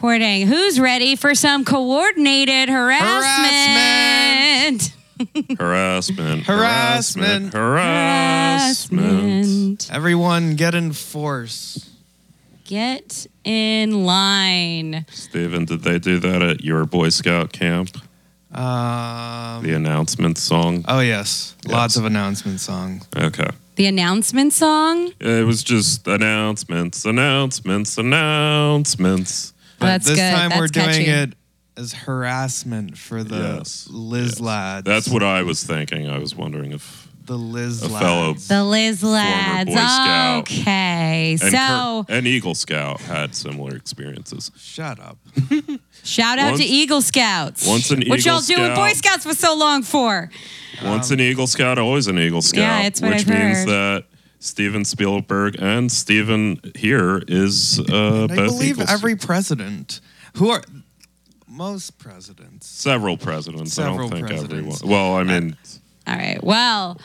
Recording. Who's ready for some coordinated harassment? Harassment. Harassment. Harassment. Harassment. Everyone get in force. Get in line. Steven, did they do that at your Boy Scout camp? Um, The announcement song? Oh, yes. Lots of announcement songs. Okay. The announcement song. It was just announcements, announcements, announcements. But That's this good. time we're That's doing catchy. it as harassment for the Yes. Liz Yes. lads. That's what I was thinking. I was wondering if the Liz a lads. fellow The Liz lads. Boy Scout. Okay, and, so Kurt- and Eagle Scout had similar experiences. Shut up. shout out Once- to Eagle Scouts. once an what Eagle y'all doing Boy Scout- Scouts for so long for? Once um, an Eagle Scout, always an Eagle Scout. Yeah, it's what which I've means heard. that Steven Spielberg and Steven here is uh, I believe Eagle every president who are most presidents. several presidents. I don't think presidents. everyone. Well, I mean, All right. Well,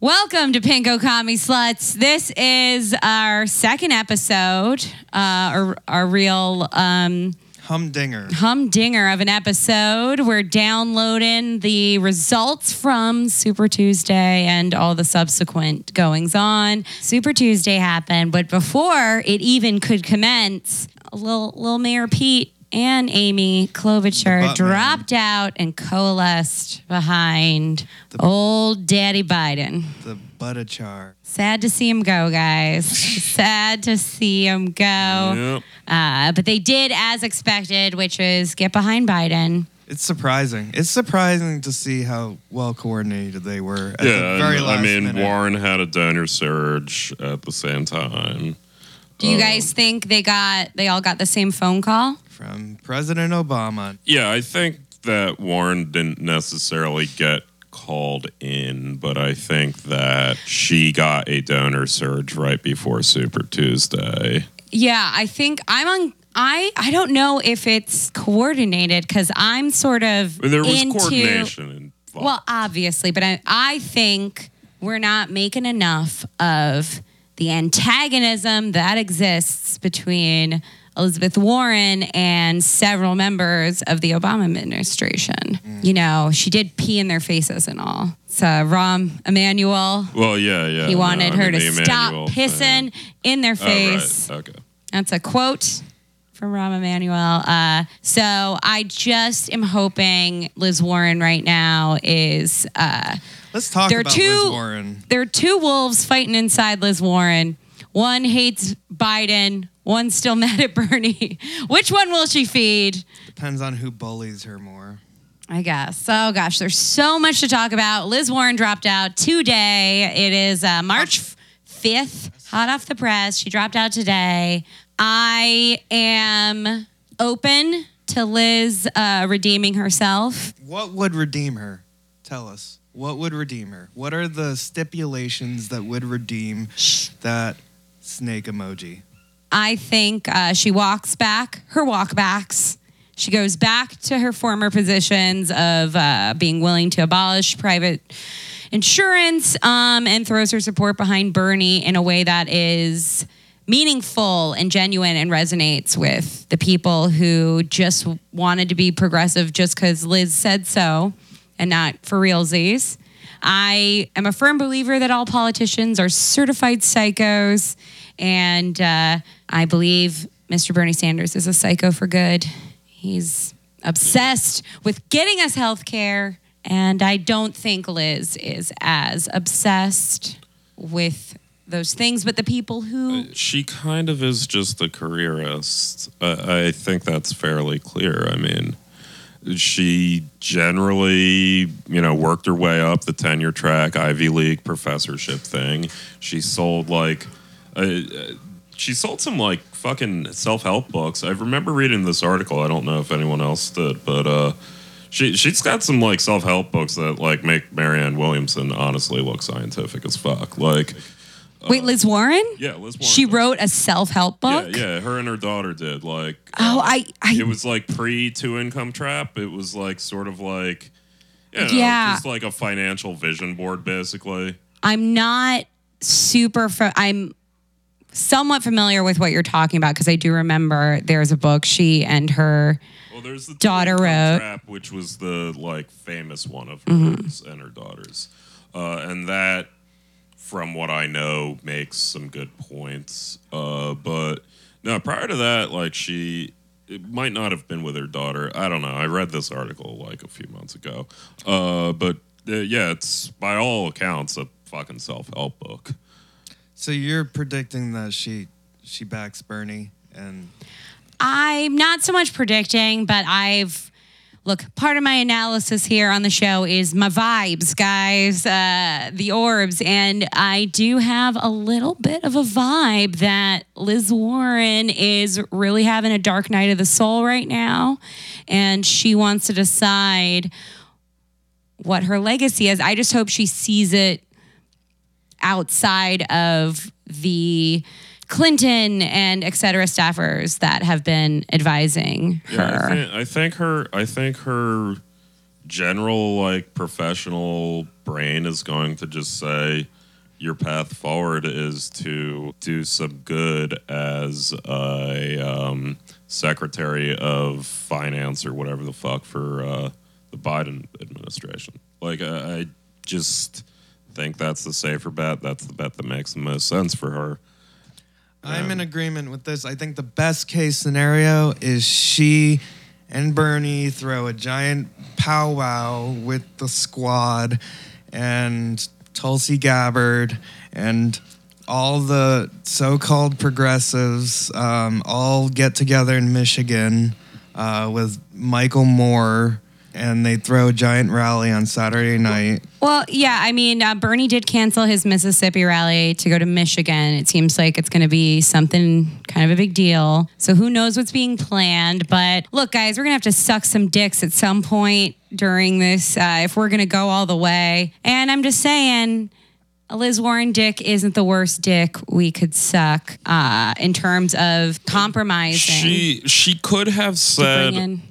welcome to Pinko Commie Sluts. This is our second episode, uh, our, our real um, Humdinger. humdinger of an episode. We're downloading the results from Super Tuesday and all the subsequent goings on. Super Tuesday happened, but before it even could commence, little, little Mayor Pete and Amy Klobuchar man. dropped out and coalesced behind old Daddy Biden. The Buttichar. Sad to see him go, guys. Sad to see him go. yep. Uh, but they did as expected, which is get behind Biden. It's surprising. It's surprising to see how well coordinated they were at yeah, the very and, last I mean, minute. Warren had a donor surge at the same time. Do you Um, guys think they got they all got the same phone call? from President Obama. Yeah, I think that Warren didn't necessarily get called in, but I think that she got a donor surge right before Super Tuesday. Yeah, I think I'm on. I I don't know if it's coordinated because I'm sort of There was into, coordination involved. Well, obviously, but I I think we're not making enough of the antagonism that exists between Elizabeth Warren and several members of the Obama administration. You know, she did pee in their faces and all. So Rahm Emanuel, well, yeah, yeah. he no, wanted I her mean, to stop Emanuel pissing thing. in their Oh, right, face. Okay. That's a quote from Rahm Emanuel. Uh, so I just am hoping Liz Warren right now is uh, Let's talk There are about two- Liz Warren. there are two wolves fighting inside Liz Warren. One hates Biden. One's still mad at Bernie. Which one will she feed? Depends on who bullies her more. I guess. Oh gosh, there's so much to talk about. Liz Warren dropped out today. It is uh, March 5th, hot off the press. She dropped out today. I am open to Liz uh, redeeming herself. What would redeem her? Tell us. What would redeem her? What are the stipulations that would redeem that snake emoji? I think uh, she walks back her walkbacks. She goes back to her former positions of uh, being willing to abolish private insurance um, and throws her support behind Bernie in a way that is meaningful and genuine and resonates with the people who just wanted to be progressive just because Liz said so and not for realsies. I am a firm believer that all politicians are certified psychos, and uh, I believe Mr. Bernie Sanders is a psycho for good. He's obsessed with getting us health care, and I don't think Liz is as obsessed with those things, but the people who She kind of is just a careerist. Uh, I think that's fairly clear. I mean, she generally, you know, worked her way up the tenure track, Ivy League professorship thing. She sold like, uh, uh, she sold some like fucking self help books. I remember reading this article. I don't know if anyone else did, but uh, she she's got some like self help books that like make Marianne Williamson honestly look scientific as fuck. Like, wait, Liz Warren. yeah, Liz Warren She wrote a self-help book. Yeah, yeah, her and her daughter did. Like, Oh, I, I it was like pre two income trap. It was like sort of like, you know, Yeah. just like a financial vision board, basically. I'm not super. Fa- I'm somewhat familiar with what you're talking about because I do remember there's a book she and her. Well, there's the Daughter wrote. trap, which was the like famous one of Mm-hmm. hers and her daughters, uh, and that, from what I know, makes some good points. Uh, but no, prior to that, like she. It might not have been with her daughter. I don't know. I read this article like a few months ago. Uh, but uh, yeah, it's by all accounts a fucking self help book. So you're predicting that she she backs Bernie and I'm not so much predicting, but I've look. Part of my analysis here on the show is my vibes, guys. Uh, the orbs, and I do have a little bit of a vibe that Liz Warren is really having a dark night of the soul right now, and she wants to decide what her legacy is. I just hope she sees it outside of the Clinton and et cetera staffers that have been advising her. Yeah, I think, I think her. I think her general like professional brain is going to just say your path forward is to do some good as a um, secretary of finance or whatever the fuck for uh, the Biden administration. Like I, I just think that's the safer bet. That's the bet that makes the most sense for her. I'm in agreement with this. I think the best case scenario is she and Bernie throw a giant powwow with the squad and Tulsi Gabbard and all the so-called progressives um, all get together in Michigan uh, with Michael Moore and they throw a giant rally on Saturday night. Well, yeah, I mean, uh, Bernie did cancel his Mississippi rally to go to Michigan. It seems like it's going to be something kind of a big deal. So who knows what's being planned? But look, guys, we're going to have to suck some dicks at some point during this uh, if we're going to go all the way. And I'm just saying. Liz Warren dick isn't the worst dick we could suck uh, in terms of compromising. She she could have to said bring in-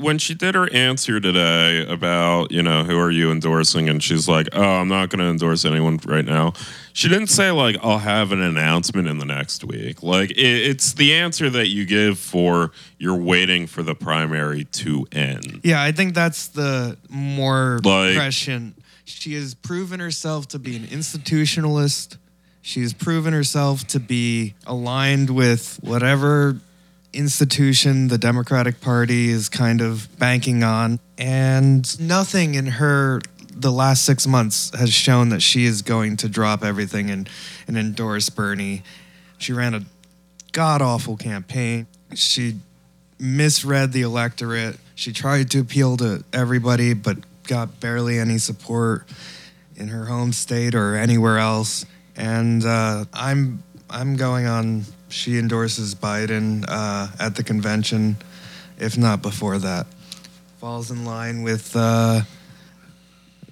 when she did her answer today about, you know, who are you endorsing? And she's like, oh, I'm not going to endorse anyone right now. She didn't say, like, I'll have an announcement in the next week. Like, it, it's the answer that you give for you're waiting for the primary to end. Yeah, I think that's the more Like- prescient. She has proven herself to be an institutionalist. She has proven herself to be aligned with whatever institution the Democratic Party is kind of banking on. And nothing in her the last six months has shown that she is going to drop everything and, and endorse Bernie. She ran a god awful campaign. She misread the electorate. She tried to appeal to everybody, but got barely any support in her home state or anywhere else. And uh, I'm I'm going on. She endorses Biden uh, at the convention, if not before that. Falls in line with uh,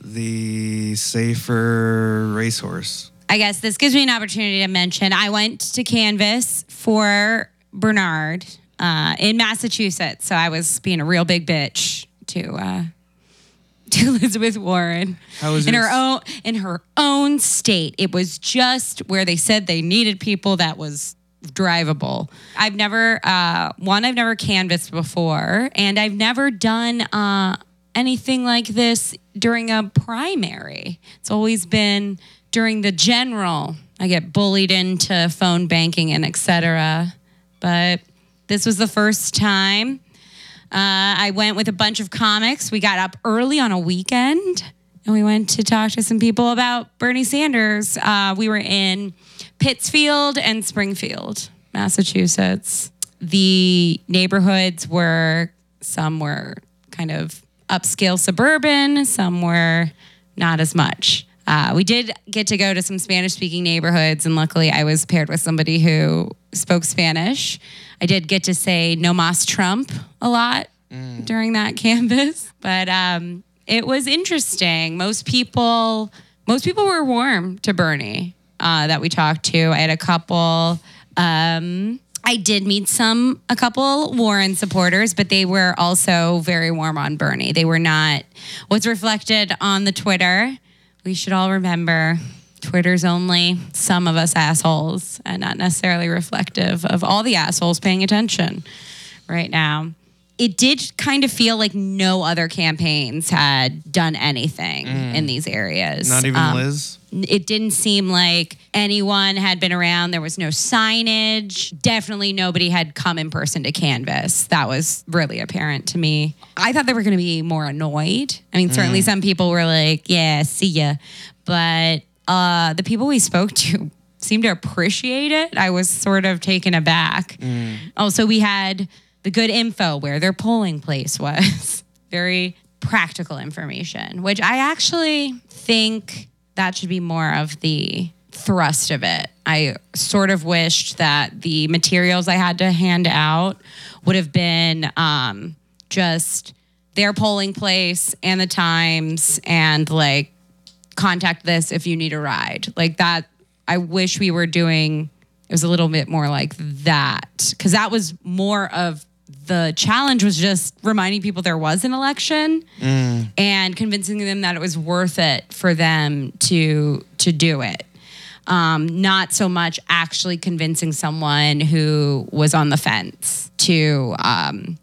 the safer racehorse. I guess this gives me an opportunity to mention I went to Canvas for Bernard uh, in Massachusetts. So I was being a real big bitch to uh, to Elizabeth Warren How was in her own in her own state. It was just where they said they needed people that was drivable. I've never uh, one I've never canvassed before, and I've never done uh, anything like this during a primary. It's always been during the general. I get bullied into phone banking and etc. But this was the first time. Uh, I went with a bunch of comics. We got up early on a weekend and we went to talk to some people about Bernie Sanders. Uh, we were in Pittsfield and Springfield, Massachusetts. The neighborhoods were some were kind of upscale suburban, some were not as much. Uh, we did get to go to some Spanish speaking neighborhoods, and luckily I was paired with somebody who spoke Spanish. I did get to say no mas Trump a lot during that canvas, but um, it was interesting. Most people, most people were warm to Bernie uh, that we talked to. I had a couple. Um, I did meet some, a couple Warren supporters, but they were also very warm on Bernie. They were not what's reflected on the Twitter. We should all remember Twitter's only some of us assholes and not necessarily reflective of all the assholes paying attention right now. It did kind of feel like no other campaigns had done anything in these areas. Not even Um, Liz. it didn't seem like anyone had been around. There was no signage. Definitely nobody had come in person to canvas. That was really apparent to me. I thought they were going to be more annoyed. I mean, certainly some people were like, yeah, see ya. But uh, the people we spoke to seemed to appreciate it. I was sort of taken aback. Also, we had the good info where their polling place was. Very practical information, which I actually think that should be more of the thrust of it. I sort of wished that the materials I had to hand out would have been um, just their polling place and the times and like contact this if you need a ride. Like that, I wish we were doing, it was a little bit more like that. Cause that was more of the challenge was just reminding people there was an election and convincing them that it was worth it for them to to do it. Um, not so much actually convincing someone who was on the fence to um,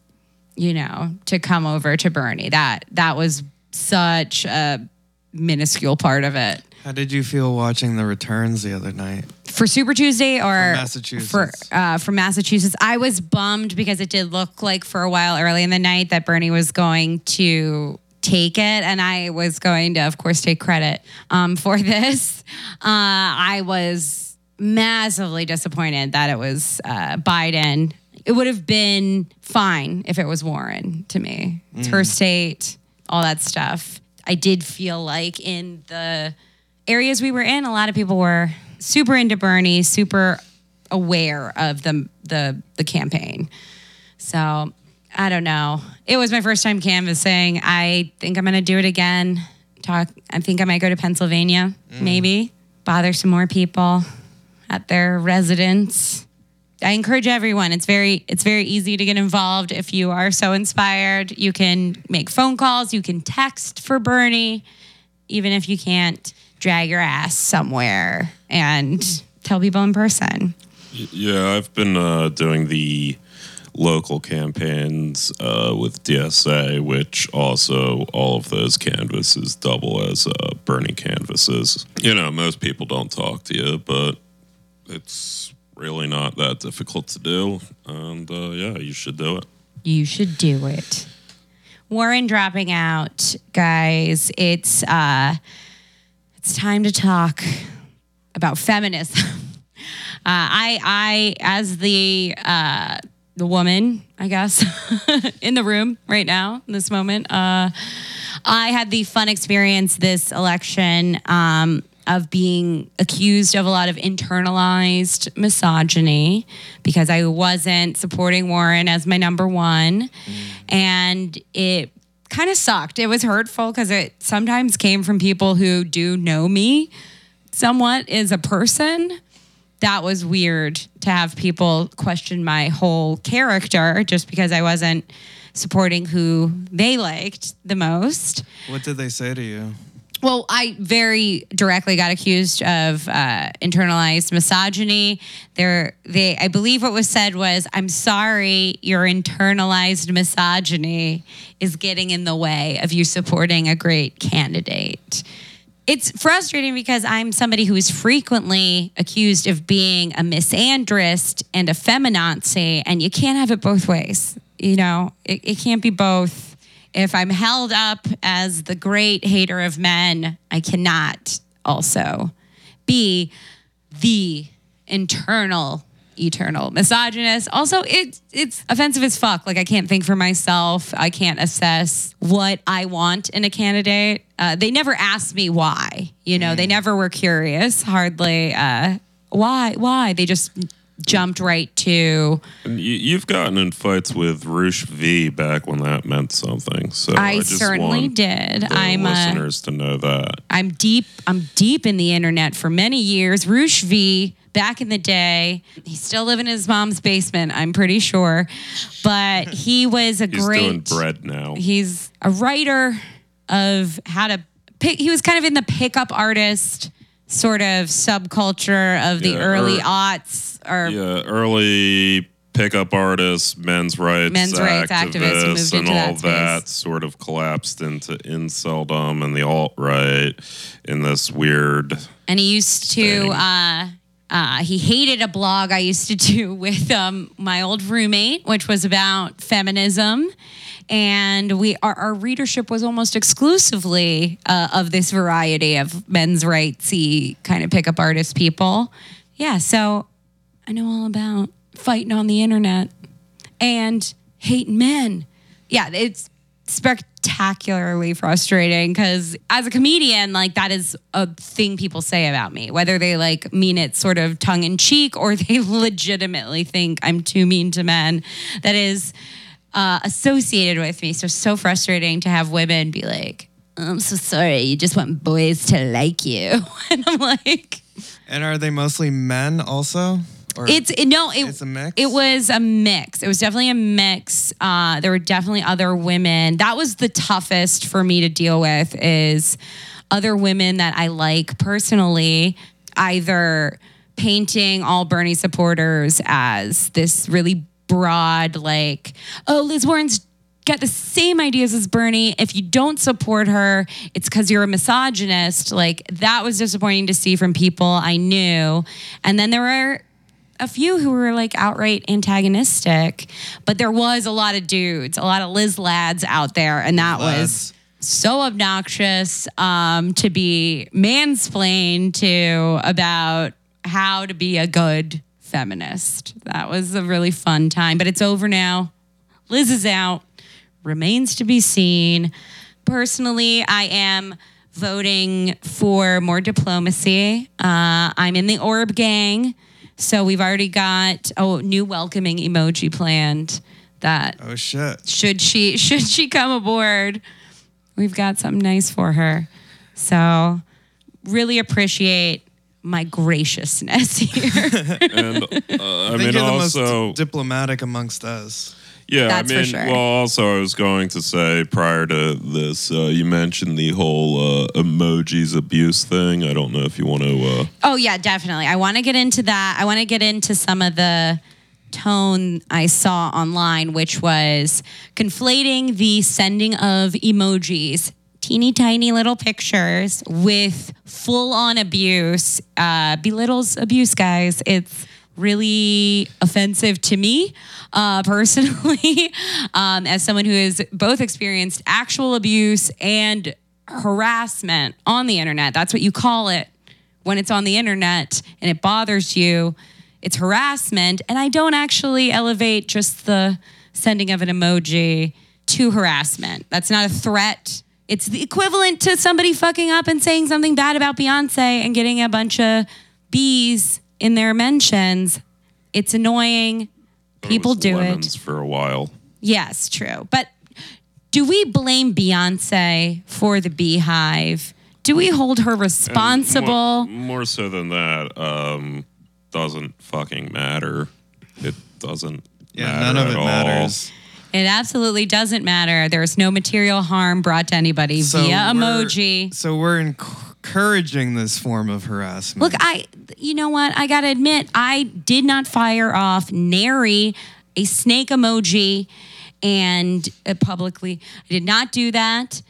you know, to come over to Bernie. That that was such a minuscule part of it. How did you feel watching the returns the other night? For Super Tuesday or Massachusetts. for uh, from Massachusetts, I was bummed because it did look like for a while early in the night that Bernie was going to take it, and I was going to, of course, take credit um, for this. Uh, I was massively disappointed that it was uh, Biden. It would have been fine if it was Warren to me. It's her state, all that stuff. I did feel like in the areas we were in, a lot of people were super into Bernie, super aware of the the the campaign. So I don't know. It was my first time canvassing. I think I'm gonna do it again. Talk. I think I might go to Pennsylvania, mm. maybe bother some more people at their residence. I encourage everyone. It's very it's very easy to get involved if you are so inspired. You can make phone calls, you can text for Bernie, even if you can't drag your ass somewhere and tell people in person. Yeah, I've been uh, doing the local campaigns uh, with DSA, which also all of those canvases double as uh, Bernie canvases. You know, most people don't talk to you, but it's really not that difficult to do. And uh, yeah, you should do it. You should do it. Warren dropping out, guys. It's uh it's time to talk about feminism. Uh, I I as the uh the woman, I guess, in the room right now, in this moment, uh I had the fun experience this election um, of being accused of a lot of internalized misogyny because I wasn't supporting Warren as my number one. And it kind of sucked. It was hurtful because it sometimes came from people who do know me somewhat as a person. That was weird to have people question my whole character just because I wasn't supporting who they liked the most. What did they say to you? Well, I very directly got accused of uh, internalized misogyny. There, they, I believe what was said was, "I'm sorry, your internalized misogyny is getting in the way of you supporting a great candidate." It's frustrating because I'm somebody who is frequently accused of being a misandrist and a feminazi, and you can't have it both ways. You know, it, it can't be both if I'm held up as the great hater of men, I cannot also be the internal eternal misogynist. Also, it it's offensive as fuck. Like I can't think for myself. I can't assess what I want in a candidate. Uh, they never asked me why. You know, they never were curious. Hardly. Uh, why? Why? They just jumped right to. You, you've gotten in fights with Roosh V back when that meant something. So I, I certainly did. I'm a. listeners to know that. I'm deep. I'm deep in the internet for many years. Roosh V. Back in the day, he's still living in his mom's basement. I'm pretty sure, but he was a He's great. doing bread now. He's a writer of how to pick. He was kind of in the pickup artist sort of subculture of the Yeah, early or- aughts or Yeah, early pickup artists, men's rights, Men's rights activists moved and all that that sort of collapsed into inceldom and the alt right in this weird. and he used to uh, uh, he hated a blog I used to do with um, my old roommate, which was about feminism. And we our, our readership was almost exclusively uh, of this variety of men's rightsy kind of pickup artist people. Yeah, so I know all about fighting on the internet and hating men. Yeah, it's spectacularly frustrating because as a comedian, like that is a thing people say about me, whether they like mean it sort of tongue in cheek or they legitimately think I'm too mean to men. That is uh, associated with me. So so frustrating to have women be like, "I'm so sorry, you just want boys to like you," and I'm like. And are they mostly men also? Or It's it, no, it, It's a mix? It was a mix. It was definitely a mix. Uh, there were definitely other women. That was the toughest for me to deal with. Is other women that I like personally, either painting all Bernie supporters as this really broad, like, oh, Liz Warren's got the same ideas as Bernie. If you don't support her, it's because you're a misogynist. Like that was disappointing to see from people I knew. And then there were a few who were like outright antagonistic, but there was a lot of dudes, a lot of Liz lads out there, and that was so obnoxious um, to be mansplained to about how to be a good feminist. That was a really fun time, but it's over now. Liz is out, remains to be seen. Personally, I am voting for more diplomacy. Uh, I'm in the Orb gang, so we've already got a new welcoming emoji planned. That oh shit. should she should she come aboard, we've got something nice for her. So really appreciate my graciousness here. And uh, I, I think mean, you're the also, most diplomatic amongst us. Yeah, That's I for mean, sure. well, also, I was going to say prior to this, uh, you mentioned the whole uh, emojis abuse thing. I don't know if you want to. Uh, Oh yeah, definitely. I want to get into that. I want to get into some of the tone I saw online, which was conflating the sending of emojis, teeny tiny little pictures, with full on abuse. Uh, belittles abuse, guys. It's really offensive to me uh, personally, um, as someone who has both experienced actual abuse and harassment on the internet. That's what you call it when it's on the internet and it bothers you, it's harassment. And I don't actually elevate just the sending of an emoji to harassment. That's not a threat. It's the equivalent to somebody fucking up and saying something bad about Beyonce and getting a bunch of bees in their mentions. It's annoying. People do it. for a while. Yes, true. But do we blame Beyonce for the beehive? Do we hold her responsible? More, more so than that, um, doesn't fucking matter. It doesn't. Yeah, matter none of at it all. matters. It absolutely doesn't matter. There's no material harm brought to anybody via emoji. So we're encouraging this form of harassment. Look, I, you know what? I got to admit, I did not fire off nary a snake emoji and uh, publicly. I did not do that.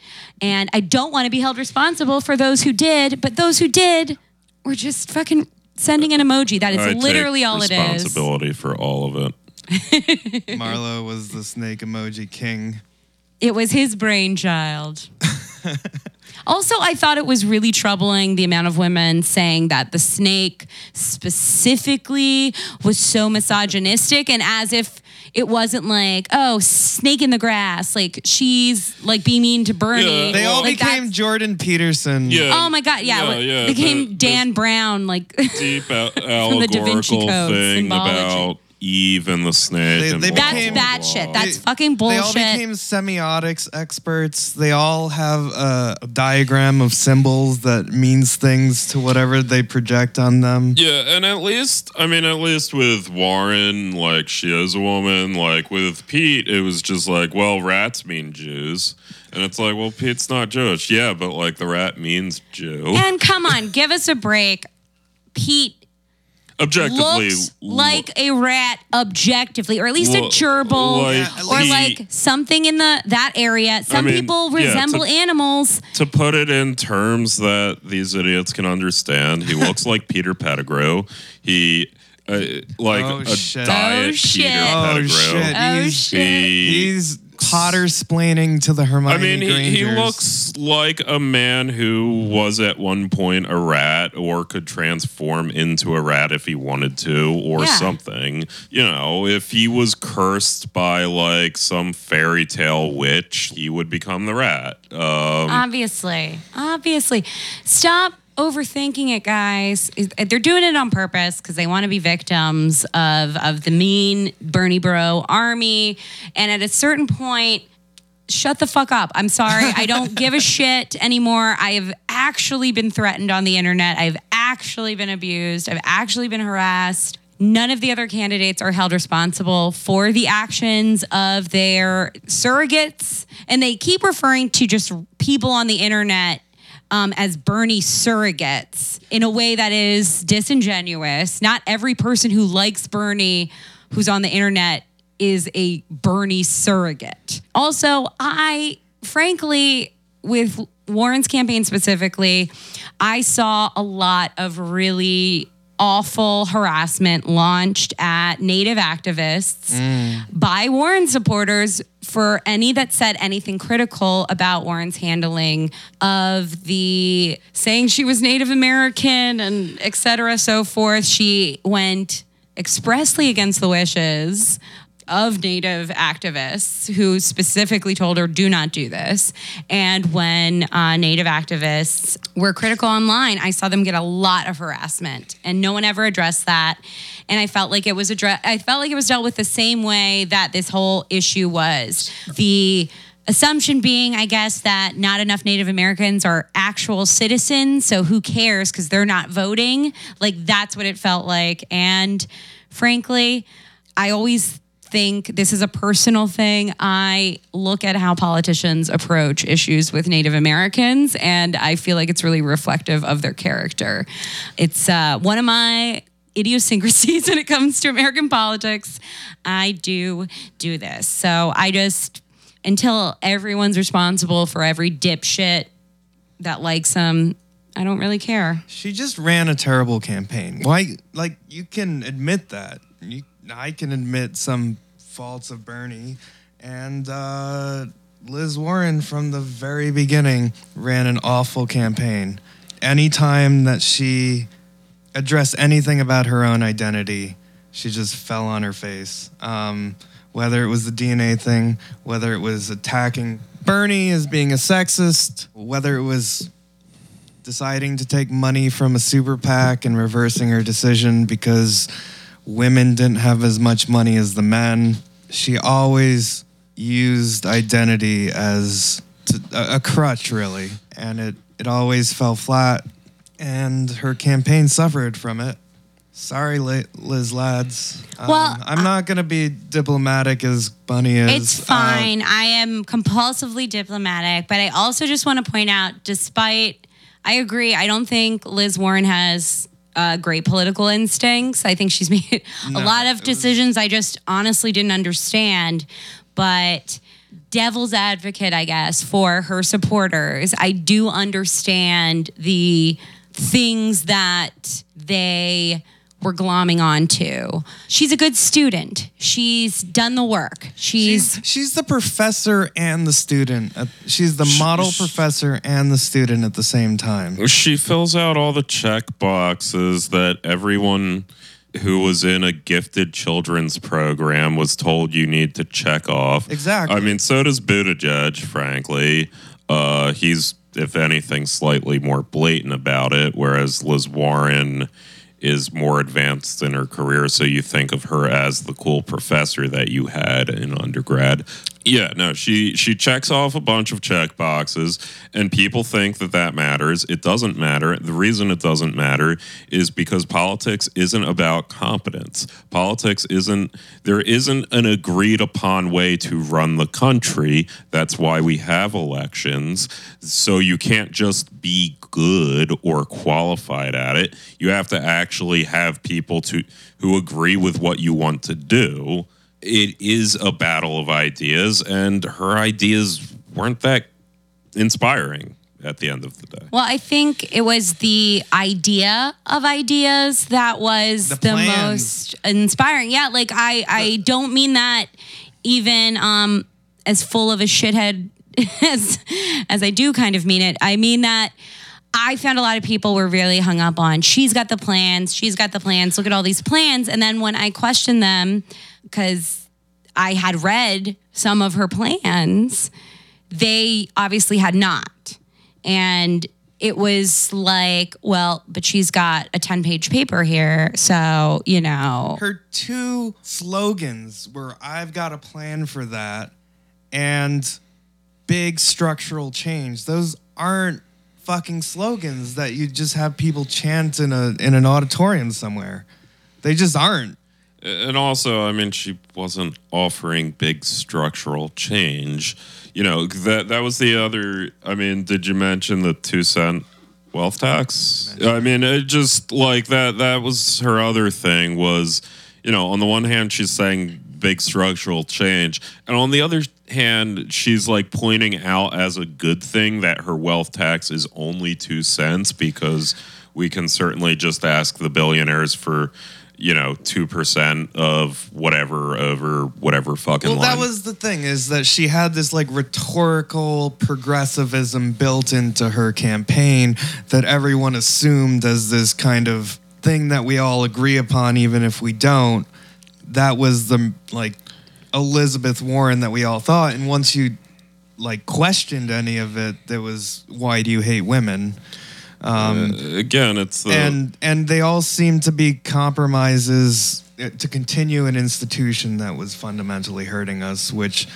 And I don't want to be held responsible for those who did, but those who did were just fucking sending an emoji. That is I literally take all it is. responsibility for all of it. Marlo was the snake emoji king. It was his brainchild. also, I thought it was really troubling the amount of women saying that the snake specifically was so misogynistic and as if it wasn't like, oh, snake in the grass. Like she's like being mean to Bernie. Yeah, They all Like, became Jordan Peterson. Yeah. Oh my god, yeah. Yeah, yeah, became the- Dan Brown, like deep al- the Da Vinci allegorical Code, thing symbology. about Eve and the snake. They- and they blah, that's became- blah, bad blah. shit. That's They- fucking They all bullshit. became semiotics experts. They all have a, a diagram of symbols that means things to whatever they project on them. Yeah, and at least I mean, at least with Warren, like she is a woman. Like with Pete, it was just like, well, rats mean Jews, and it's like, well, Pete's not Jewish, yeah, but like the rat means Jew. and come on, give us a break. Pete Objectively, looks like a rat objectively, or at least a Lo- gerbil, like or he- like something in the that area. Some mean, people yeah, resemble to- animals. to put it in terms that these idiots can understand, he looks like Peter Pettigrew. He uh, like Oh, a shit. diet Oh, shit. Peter Oh Pettigrew. shit! Oh he's, shit! He- he's Potter splaining to the Hermione. I mean, he, he Grangers. looks like a man who was at one point a rat or could transform into a rat if he wanted to or Yeah. something. You know, if he was cursed by like some fairy tale witch, he would become the rat. Um, Obviously, obviously, stop overthinking it, guys. Eh, they're doing it on purpose because they want to be victims of of the mean Bernie Bro army. And at a certain point, shut the fuck up. I'm sorry. I don't give a shit anymore. I have actually been threatened on the internet. I've actually been abused. I've actually been harassed. None of the other candidates are held responsible for the actions of their surrogates. And they keep referring to just people on the internet um, as Bernie surrogates in a way that is disingenuous. Not every person who likes Bernie who's on the internet is a Bernie surrogate. Also, I frankly, with Warren's campaign specifically, I saw a lot of really awful harassment launched at Native activists by Warren supporters for any that said anything critical about Warren's handling of the saying she was Native American and et cetera, so forth. She went expressly against the wishes of Native activists who specifically told her, do not do this. And when uh, Native activists were critical online, I saw them get a lot of harassment, and no one ever addressed that. And I felt like it was addressed. I felt like it was dealt with the same way that this whole issue was. The assumption being, I guess, that not enough Native Americans are actual citizens, so who cares because they're not voting? Like that's what it felt like. And frankly, I always think this is a personal thing. I look at how politicians approach issues with Native Americans, and I feel like it's really reflective of their character. It's uh, one of my idiosyncrasies when it comes to American politics. I do do this. So I just, until everyone's responsible for every dipshit that likes them, I don't really care. She just ran a terrible campaign. Why? Like you can admit that. You, I can admit some faults of Bernie, and uh, Liz Warren from the very beginning ran an awful campaign. Anytime that she addressed anything about her own identity, she just fell on her face. Um, whether it was the DNA thing, whether it was attacking Bernie as being a sexist, whether it was deciding to take money from a super PAC and reversing her decision because women didn't have as much money as the men. She always used identity as a crutch, really, and it, it always fell flat. And her campaign suffered from it. Sorry, Liz Lads. Um, Well, I'm not going to be diplomatic as Bunny is. It's Uh, fine. I am compulsively diplomatic, but I also just want to point out, despite, I agree, I don't think Liz Warren has uh, great political instincts. I think she's made a lot of it was- decisions I just honestly didn't understand. But devil's advocate, I guess, for her supporters, I do understand the things that they we're glomming onto. She's a good student. She's done the work. She's, She's she's the professor and the student. She's the model sh- professor and the student at the same time. She fills out all the check boxes that everyone who was in a gifted children's program was told you need to check off. Exactly. I mean, so does Buttigieg, frankly. Uh, he's, if anything, slightly more blatant about it, whereas Liz Warren is more advanced in her career. So you think of her as the cool professor that you had in undergrad. Yeah, no, she she checks off a bunch of check boxes, and people think that that matters. It doesn't matter. The reason it doesn't matter is because politics isn't about competence. Politics isn't there isn't an agreed upon way to run the country. That's why we have elections. So you can't just be good or qualified at it. You have to actually have people to who agree with what you want to do it is a battle of ideas, and her ideas weren't that inspiring at the end of the day. well, I think it was the idea of ideas that was The the, most inspiring. Yeah, like I, I don't mean that even um, as full of a shithead as as I do kind of mean it. I mean that I found a lot of people were really hung up on she's got the plans, she's got the plans, look at all these plans. And then when I questioned them, because I had read some of her plans, they obviously had not. And it was like, well, but she's got a 10 page paper here. So, you know, Her two slogans were I've got a plan for that and big structural change. Those aren't fucking slogans that you just have people chant in a in an auditorium somewhere. They just aren't. And also, I mean, she wasn't offering big structural change. You know, that that was the other. I mean, did you mention the two cent wealth tax? I mean, it just like that. That was her other thing. Was you know, on the one hand, she's saying big structural change, and on the other hand, she's like pointing out as a good thing that her wealth tax is only two cents because we can certainly just ask the billionaires for you know, 2% of whatever over whatever fucking Well, line. that was the thing is that she had this like rhetorical progressivism built into her campaign that everyone assumed as this kind of thing that we all agree upon, even if we don't. That was the like Elizabeth Warren that we all thought, and once you like questioned any of it, there was why do you hate women? Again, it's the. and and they all seem to be compromises uh, to continue an institution that was fundamentally hurting us, which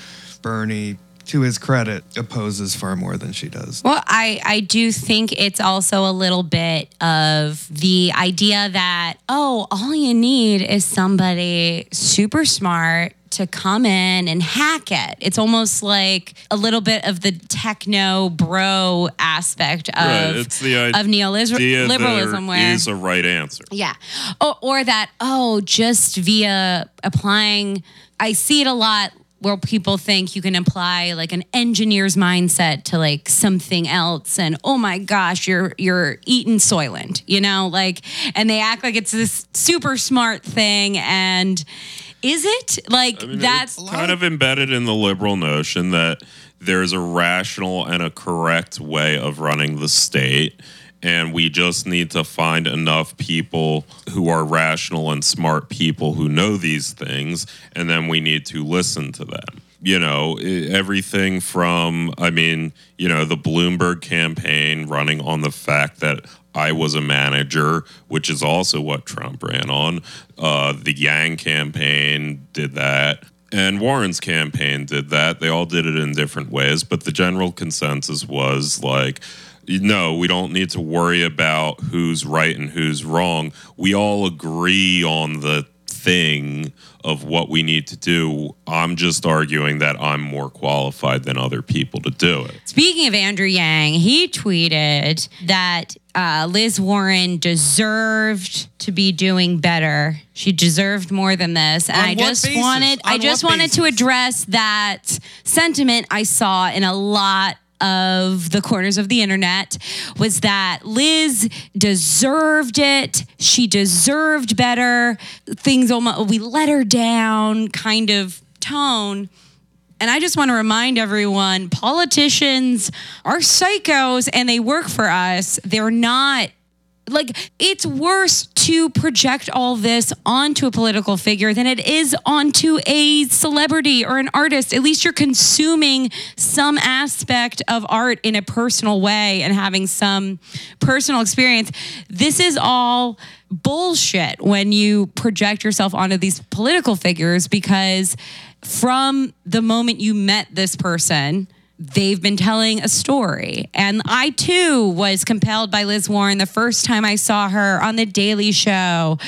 Bernie, to his credit, opposes far more than she does. Well, I, I do think it's also a little bit of the idea that, oh, all you need is somebody super smart to come in and hack it. It's almost like a little bit of the techno bro aspect of, Right, it's the of idea neoliberalism there where is a right answer. yeah. Or, or that, oh, just via applying, I see it a lot where people think you can apply like an engineer's mindset to like something else and oh my gosh you're you're eating soylent you know? Like and they act like it's this super smart thing. And is it? Like I mean, that's it's kind of embedded in the liberal notion that there's a rational and a correct way of running the state. And we just need to find enough people who are rational and smart people who know these things. And then we need to listen to them. You know, everything from, I mean, you know, the Bloomberg campaign running on the fact that I was a manager, which is also what Trump ran on. Uh, the Yang campaign did that. And Warren's campaign did that. They all did it in different ways, but the general consensus was like, no, we don't need to worry about who's right and who's wrong. We all agree on the thing of what we need to do. I'm just arguing that I'm more qualified than other people to do it. Speaking of Andrew Yang, he tweeted that uh, Liz Warren deserved to be doing better. She deserved more than this, and On I just basis? wanted, I just what wanted to address that sentiment I saw in a lot of the corners of the internet was that Liz deserved it. She deserved better. Things almost, we let her down kind of tone. And I just want to remind everyone politicians are psychos and they work for us. They're not like it's worse to project all this onto a political figure than it is onto a celebrity or an artist. At least you're consuming some aspect of art in a personal way and having some personal experience. This is all bullshit when you project yourself onto these political figures because from the moment you met this person, they've been telling a story. And I too was compelled by Liz Warren the first time I saw her on The Daily Show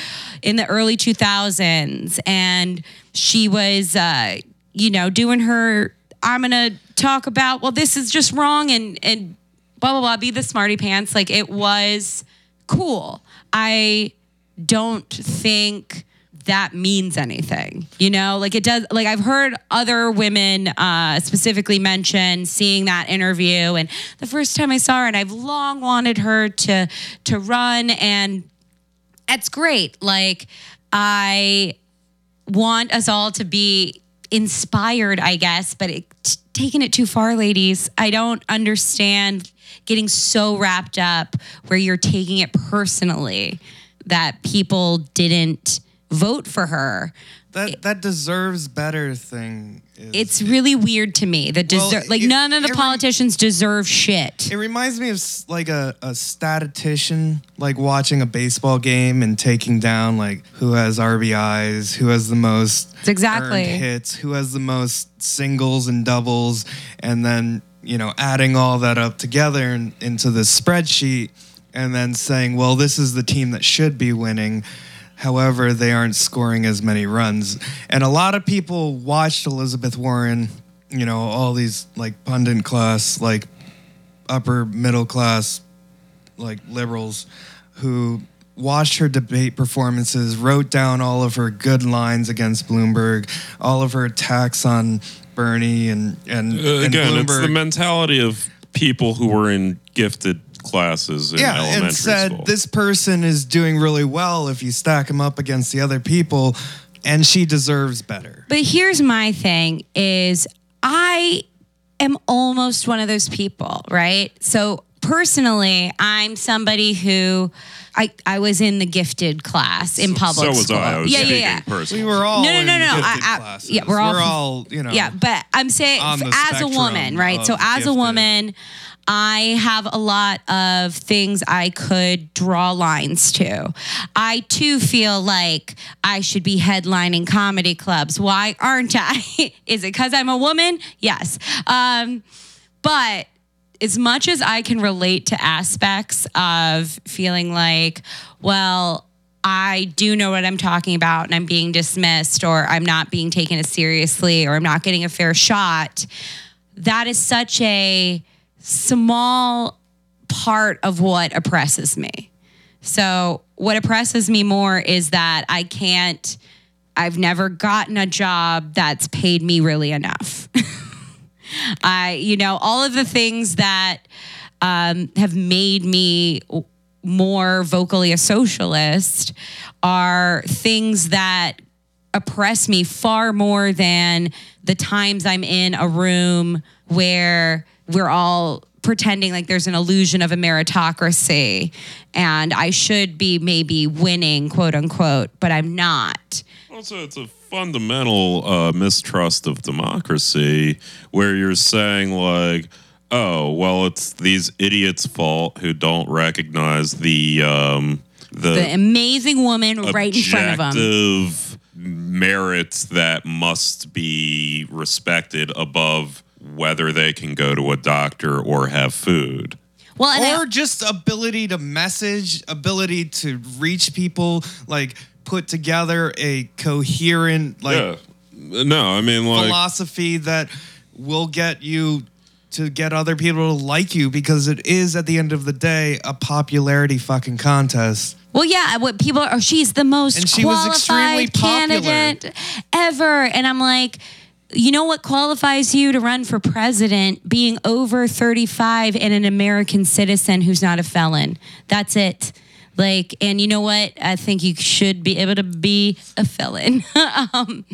in the early 2000s. And she was, uh, you know, doing her, I'm going to talk about, well, this is just wrong and, and blah, blah, blah, be the smarty pants. Like it was cool. I don't think that means anything. You know, like it does. Like I've heard other women uh, specifically mention seeing that interview, and the first time I saw her, and I've long wanted her to to run, and it's great. Like I want us all to be inspired, I guess, but it, t- taking it too far, ladies. I don't understand getting so wrapped up where you're taking it personally that people didn't vote for her. That that deserves better thing. Is, It's really weird to me that Well, like it- none of the politicians deserve shit. It reminds me of like a, a statistician, like watching a baseball game and taking down like who has RBIs, who has the most It's exactly. hits, who has the most singles and doubles, and then you know adding all that up together and, into the spreadsheet, and then saying, well, this is the team that should be winning. However, they aren't scoring as many runs, and a lot of people watched Elizabeth Warren. You know, all these like pundit class, like upper middle class like liberals who watched her debate performances, wrote down all of her good lines against Bloomberg, all of her attacks on Bernie and and, Uh, and again, it's the mentality of people who were in gifted classes in yeah, elementary and said school. this person is doing really well if you stack them up against the other people, and she deserves better. But here's my thing is I am almost one of those people, right? So personally, I'm somebody who I, I was in the gifted class in public so was school. I. I was yeah, yeah, yeah. personally. We were all No, no, in no, no. I- I- yeah, we're all- all you know. Yeah, but I'm saying as a woman, right? So of as a woman, I have a lot of things I could draw lines to. I too feel like I should be headlining comedy clubs. Why aren't I? Is it because I'm a woman? Yes. Um, but as much as I can relate to aspects of feeling like, well, I do know what I'm talking about and I'm being dismissed or I'm not being taken as seriously or I'm not getting a fair shot, that is such a small part of what oppresses me. So, what oppresses me more is that I can't, I've never gotten a job that's paid me really enough. I, you know, all of the things that um, have made me more vocally a socialist are things that oppress me far more than the times I'm in a room where we're all pretending like there's an illusion of a meritocracy and I should be maybe winning, quote unquote, but I'm not. Also, it's a fundamental uh, mistrust of democracy where you're saying, like, oh, well, it's these idiots' fault who don't recognize the um, the, The amazing woman right in front of them. objective merits that must be respected above whether they can go to a doctor or have food. Well, and I- or just ability to message, ability to reach people, like put together a coherent like yeah. No, I mean, like, philosophy that will get you to get other people to like you because it is at the end of the day a popularity fucking contest. Well, yeah, what people are, she's the most And she was qualified extremely popular. candidate ever. And I'm like, you know what qualifies you to run for president? Being over 35 and an American citizen who's not a felon. That's it. Like, and you know what? I think you should be able to be a felon. um,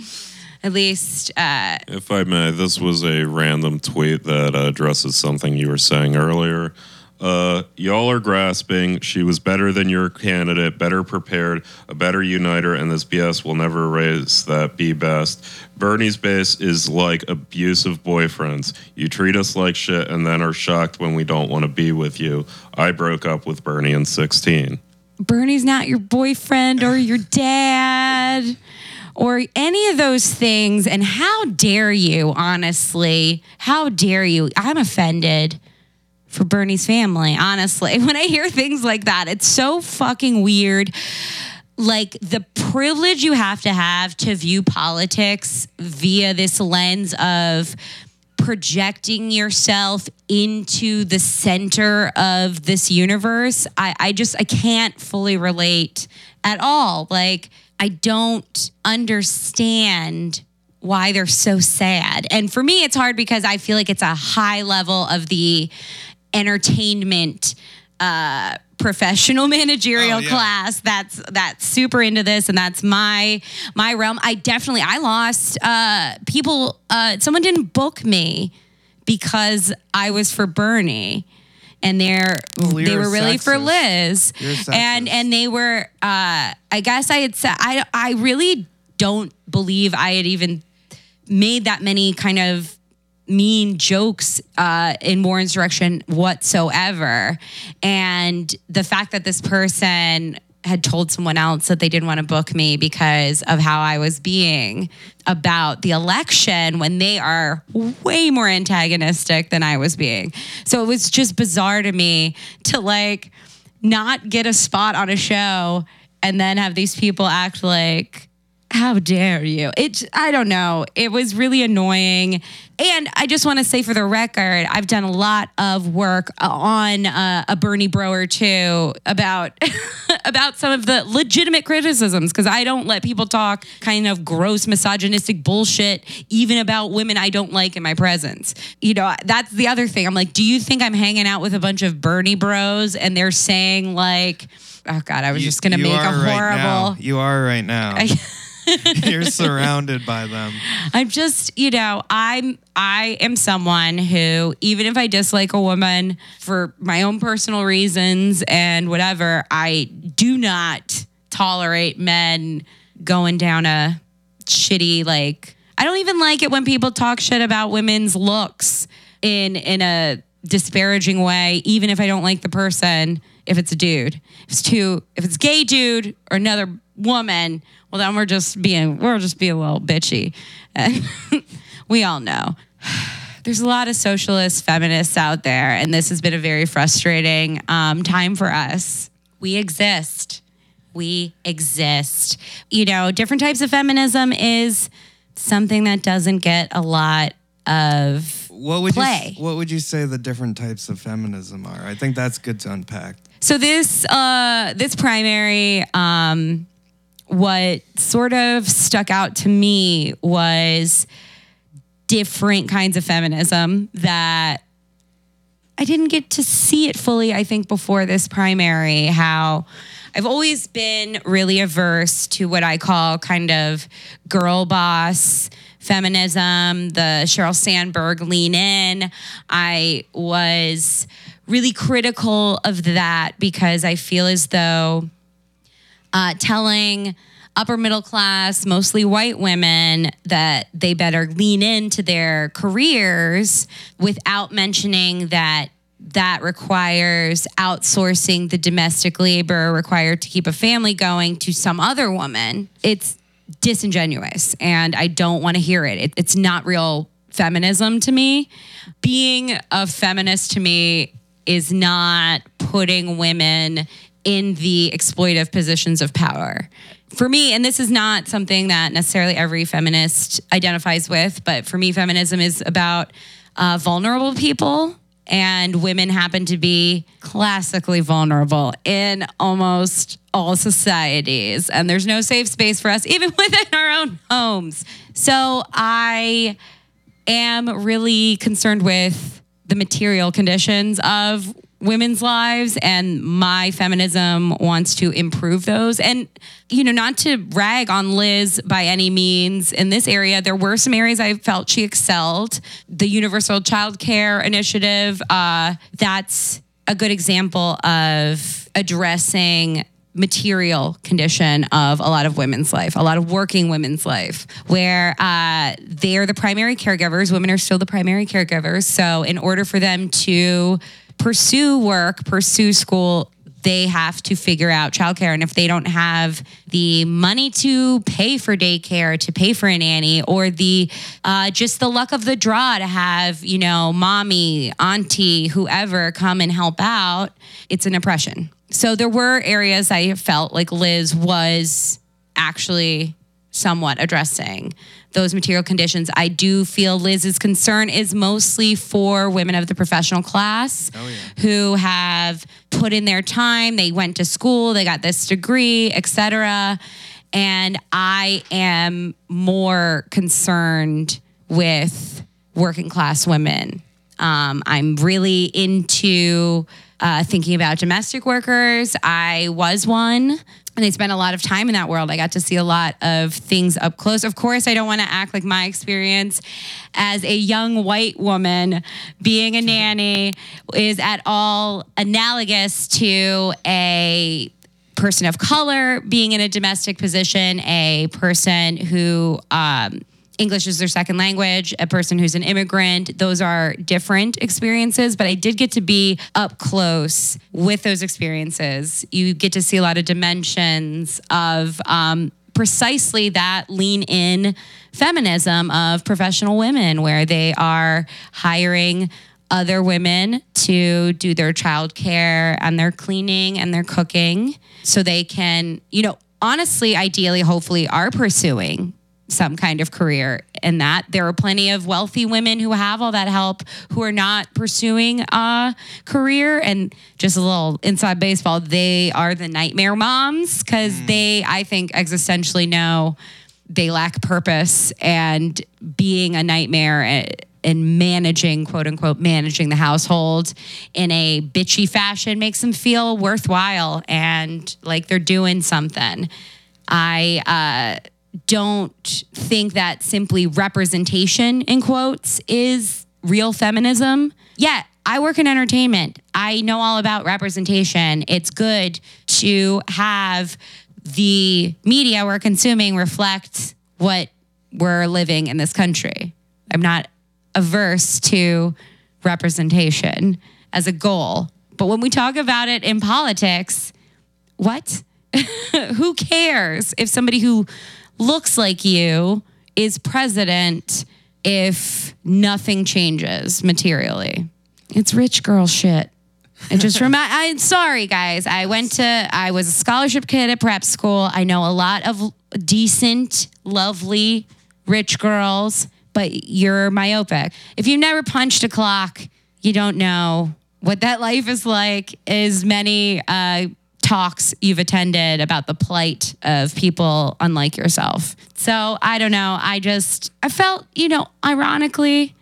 at least, uh, If I may, this was a random tweet that addresses something you were saying earlier. Uh, y'all are grasping. She was better than your candidate, better prepared, a better uniter, and this BS will never erase that be best. Bernie's base is like abusive boyfriends. You treat us like shit and then are shocked when we don't want to be with you. I broke up with Bernie in 16. Bernie's not your boyfriend or your dad or any of those things. And how dare you, honestly? How dare you? I'm offended for Bernie's family, honestly. When I hear things like that, it's so fucking weird. Like the privilege you have to have to view politics via this lens of projecting yourself into the center of this universe I, I just i can't fully relate at all like i don't understand why they're so sad and for me it's hard because i feel like it's a high level of the entertainment uh professional managerial Oh, yeah. class. That's that's super into this and that's my my realm. I definitely i lost uh people uh someone didn't book me because i was for bernie and they're Well, they were really for liz. And and they were uh i guess i had said i i really don't believe i had even made that many kind of mean jokes uh, in Warren's direction whatsoever. And the fact that this person had told someone else that they didn't want to book me because of how I was being about the election when they are way more antagonistic than I was being. So it was just bizarre to me to like not get a spot on a show and then have these people act like how dare you? It I don't know. It was really annoying. And I just want to say for the record, I've done a lot of work on uh, a Bernie bro or two about about some of the legitimate criticisms because I don't let people talk kind of gross misogynistic bullshit even about women I don't like in my presence. You know, that's the other thing. I'm like, do you think I'm hanging out with a bunch of Bernie bros and they're saying like Oh God, I was just gonna make a are right now. horrible you are right now. You're surrounded by them. I'm just, you know, I'm I am someone who even if I dislike a woman for my own personal reasons and whatever, I do not tolerate men going down a shitty like I don't even like it when people talk shit about women's looks in in a disparaging way even if I don't like the person if it's a dude. If it's two if it's gay dude or another woman, well then we're just being we're just being a little bitchy. And we all know. There's a lot of socialist feminists out there, and this has been a very frustrating um, time for us. We exist. We exist. You know, different types of feminism is something that doesn't get a lot of What would Play. you What would you say the different types of feminism are? I think that's good to unpack. So this uh, this primary, um, what sort of stuck out to me was different kinds of feminism that I didn't get to see it fully. I think before this primary, how I've always been really averse to what I call kind of girl boss feminism, the Sheryl Sandberg lean in. I was really critical of that because I feel as though uh, telling upper middle class, mostly white women, that they better lean into their careers without mentioning that that requires outsourcing the domestic labor required to keep a family going to some other woman. It's disingenuous and I don't want to hear it. it. It's not real feminism to me. Being a feminist to me is not putting women in the exploitive positions of power. For me, and this is not something that necessarily every feminist identifies with, but for me, feminism is about uh, vulnerable people and women happen to be classically vulnerable in almost all societies. And there's no safe space for us, even within our own homes. So I am really concerned with the material conditions of women's lives and my feminism wants to improve those and you know not to rag on Liz by any means in this area there were some areas I felt she excelled the universal child care initiative uh, that's a good example of addressing material condition of a lot of women's life, a lot of working women's life, where uh, they're the primary caregivers. Women are still the primary caregivers. So, in order for them to pursue work, pursue school, they have to figure out childcare. And if they don't have the money to pay for daycare, to pay for a nanny, or the uh, just the luck of the draw to have, you know, mommy, auntie, whoever come and help out, it's an oppression. So there were areas I felt like Liz was actually somewhat addressing those material conditions. I do feel Liz's concern is mostly for women of the professional class who have put in their time, they went to school, they got this degree, etc. And I am more concerned with working class women. Um, I'm really into uh, thinking about domestic workers. I was one. And they spent a lot of time in that world. I got to see a lot of things up close. Of course, I don't want to act like my experience as a young white woman being a nanny is at all analogous to a person of color being in a domestic position, a person who um, English is their second language, a person who's an immigrant. Those are different experiences, but I did get to be up close with those experiences. You get to see a lot of dimensions of um, precisely that lean in feminism of professional women, where they are hiring other women to do their childcare and their cleaning and their cooking so they can, you know, honestly, ideally, hopefully, are pursuing some kind of career in that. There are plenty of wealthy women who have all that help who are not pursuing a career. And just a little inside baseball, they are the nightmare moms because they, I think, existentially know they lack purpose and being a nightmare eh, and managing quote unquote managing the household in a bitchy fashion makes them feel worthwhile and like they're doing something i uh don't think that simply representation in quotes is real feminism. Yeah, I work in entertainment. I know all about representation. It's good to have the media we're consuming reflect what we're living in this country. I'm not averse to representation as a goal. But when we talk about it in politics, what? who cares if somebody who looks like you is president if nothing changes materially? It's rich girl shit. It just remind. I'm sorry, guys. I went to. I was a scholarship kid at prep school. I know a lot of decent, lovely, rich girls, but you're myopic. If you've never punched a clock, you don't know what that life is like. As many uh, talks you've attended about the plight of people unlike yourself. So I don't know. I just I felt you know, ironically,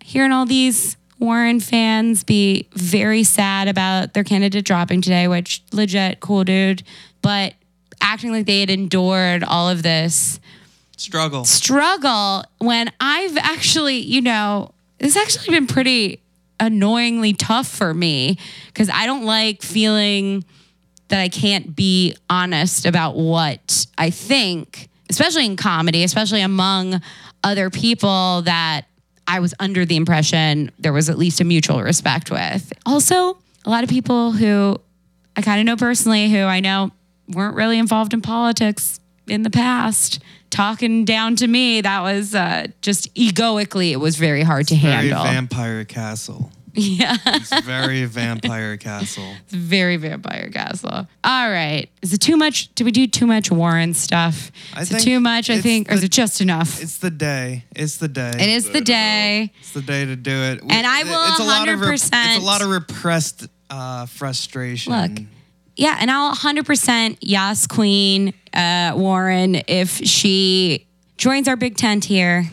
hearing all these Warren fans be very sad about their candidate dropping today, which legit cool dude, but acting like they had endured all of this Struggle. struggle when I've actually, you know, it's actually been pretty annoyingly tough for me because I don't like feeling that I can't be honest about what I think, especially in comedy, especially among other people that I was under the impression there was at least a mutual respect with. Also, a lot of people who I kind of know personally who I know weren't really involved in politics in the past talking down to me that was uh, just egoically it was very hard to Very handle Vampire Castle. Yeah. It's very Vampire Castle. It's very vampire castle. All right. Is it too much? Do we do too much Warren stuff? I is it too much? I it's think, or is it just enough? It's the day. It's the day. It is the day. It's the day to do it. And I will it's a lot of rep- 100% It's a lot of repressed uh, frustration. Look, Yeah, and I'll 100% Yas Queen uh, Warren if she joins our Big Tent here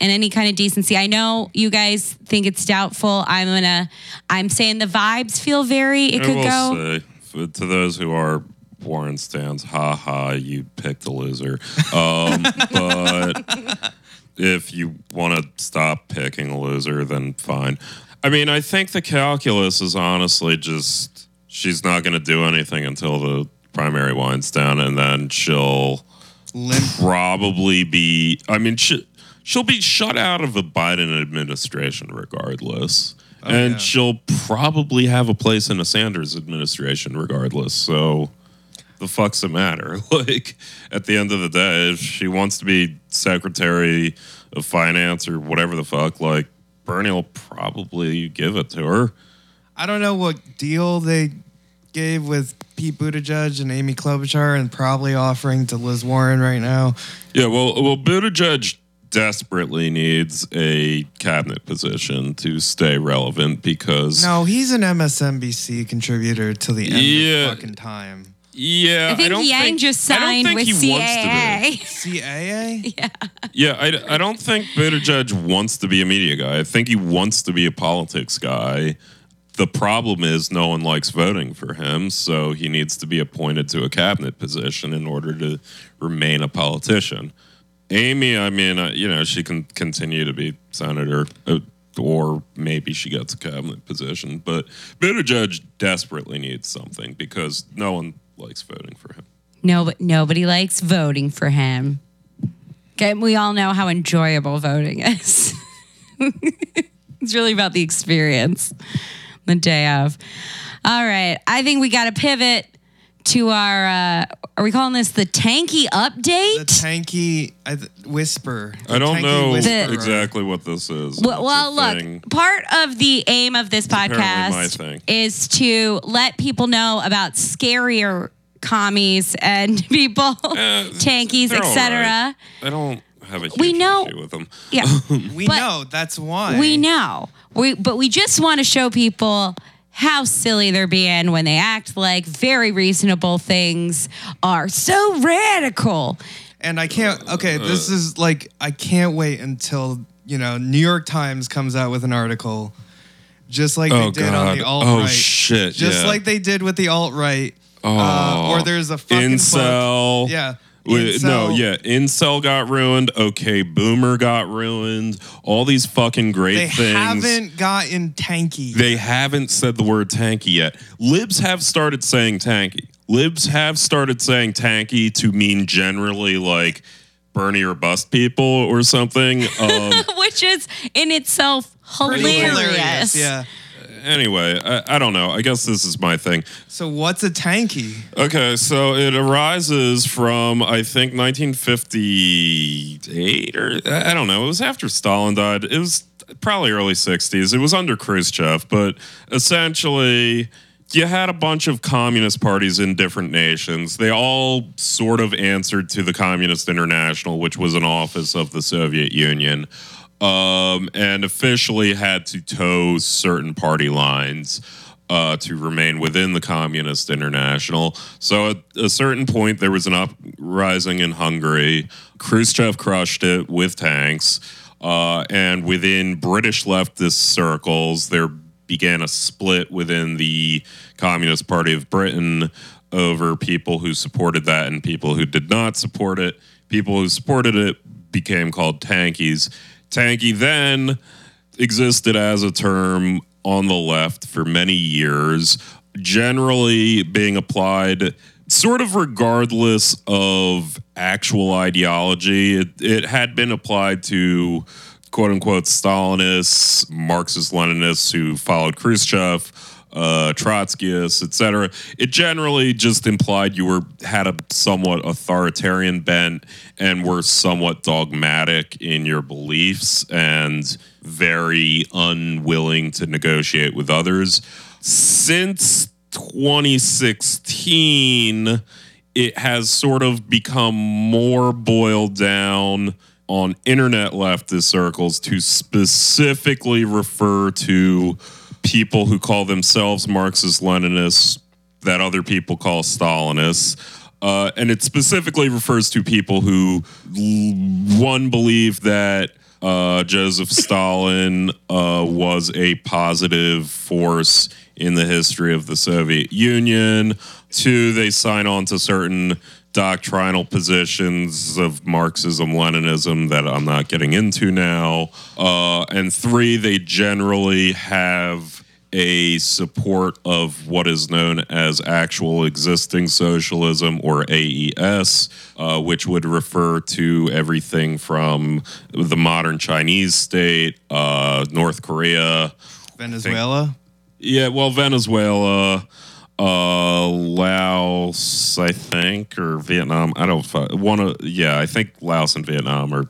in any kind of decency. I know you guys think it's doubtful. I'm gonna. I'm saying the vibes feel very. It I could will go. say, for, to those who are Warren stands, ha ha, you picked the loser. Um, but if you want to stop picking a loser, then fine. I mean, I think the calculus is honestly just she's not going to do anything until the primary winds down, and then she'll Limp. probably be. I mean, she, she'll be shut out of the Biden administration regardless. Oh, and yeah. she'll probably have a place in a Sanders administration regardless. So the fuck's it matter? Like, at the end of the day, if she wants to be Secretary of Finance or whatever the fuck, like, Bernie will probably give it to her. I don't know what deal they gave with Pete Buttigieg and Amy Klobuchar, and probably offering to Liz Warren right now. Yeah, well, well, Buttigieg desperately needs a cabinet position to stay relevant because No, he's an MSNBC contributor till the end Yeah. of fucking time. yeah, I think don't Yang think, just signed with he wants to be. CAA. CAA? Yeah, I, I don't think Buttigieg wants to be a media guy. I think he wants to be a politics guy. The problem is no one likes voting for him, so he needs to be appointed to a cabinet position in order to remain a politician. Amy, I mean, uh, you know, she can continue to be senator, uh, or maybe she gets a cabinet position. But Buttigieg desperately needs something because no one likes voting for him. No, nobody likes voting for him. Okay, we all know how enjoyable voting is. it's really about the experience the day of. All right, I think we got to pivot to our. Uh, are we calling this the tanky update? The tanky I th- whisper. The I don't know whisperer. exactly what this is. Well, well look, thing. part of the aim of this apparently my podcast is to let people know about scarier commies and people, tankies, etc. right. I don't have a huge We know- issue with them. Yeah, We know. That's why. we know. We but we just want to show people how silly they're being when they act like very reasonable things are so radical. And I can't. Okay, this is like I can't wait until you know New York Times comes out with an article, just like Oh they did god. on the alt right. oh right. shit. just yeah. like they did with the alt right. Uh, or there's a fucking incel. book. Yeah. Wait, no, yeah, incel got ruined. Okay, boomer got ruined. All these fucking great things. They things. haven't gotten tanky. They haven't said the word tanky yet. Libs have started saying tanky. Libs have started saying tanky to mean generally like Bernie or bust people or something. Um, Which is in itself Pretty hilarious. Yeah. Anyway, I, I don't know. I guess this is my thing. So what's a tanky? Okay, so it arises from I think 1958 or I don't know. It was after Stalin died. It was probably early 60s. It was under Khrushchev, but essentially you had a bunch of communist parties in different nations. They all sort of answered to the Communist International, which was an office of the Soviet Union. Um, and officially had to toe certain party lines uh, to remain within the Communist International. So at a certain point, there was an uprising in Hungary. Khrushchev crushed it with tanks. Uh, and within British leftist circles, there began a split within the Communist Party of Britain over people who supported that and people who did not support it. People who supported it became called tankies. Tanky then existed as a term on the left for many years, generally being applied sort of regardless of actual ideology. It, it had been applied to quote unquote Stalinists, Marxist Leninists who followed Khrushchev. Uh, Trotskyists, etc. It generally just implied you were had a somewhat authoritarian bent and were somewhat dogmatic in your beliefs and very unwilling to negotiate with others. Since 2016, it has sort of become more boiled down on internet leftist circles to specifically refer to people who call themselves Marxist Leninists that other people call Stalinists. Uh, and it specifically refers to people who, one, believe that uh, Joseph Stalin uh, was a positive force in the history of the Soviet Union. Two, they sign on to certain doctrinal positions of Marxism, Leninism that I'm not getting into now. Uh, and three, they generally have a support of what is known as actual existing socialism or AES, uh, which would refer to everything from the modern Chinese state, uh, North Korea. Venezuela. Yeah, well, Venezuela, uh, Laos, I think, or Vietnam. I don't one of yeah, I think Laos and Vietnam are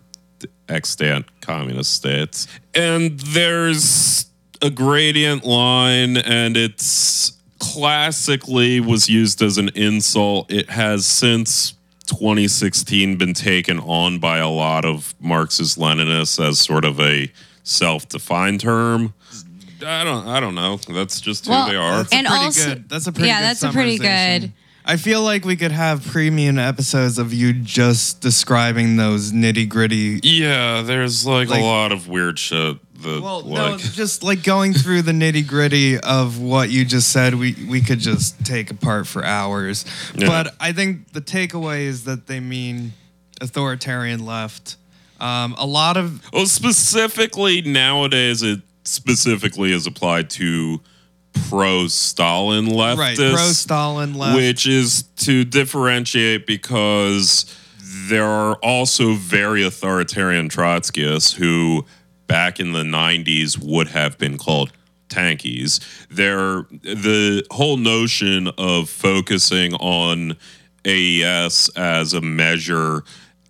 extant communist states. And there's a gradient line, and it's classically was used as an insult. It has since 2016 been taken on by a lot of Marxist Leninists as sort of a self-defined term. I don't I don't know. That's just who Well, they are. That's a And pretty also- good. That's a pretty yeah, good that's a pretty summarization. good- I feel like we could have premium episodes of you just describing those nitty gritty. Yeah, there's like, Like- a lot of weird shit that Well, no, like just like going through the nitty gritty of what you just said, we we could just take apart for hours. Yeah. But I think the takeaway is that they mean authoritarian left. Um, a lot of well specifically nowadays it specifically is applied to pro Stalin leftists. right pro Stalin left. which is to differentiate because there are also very authoritarian Trotskyists who, back in the 90s, would have been called tankies. There, the whole notion of focusing on AES as a measure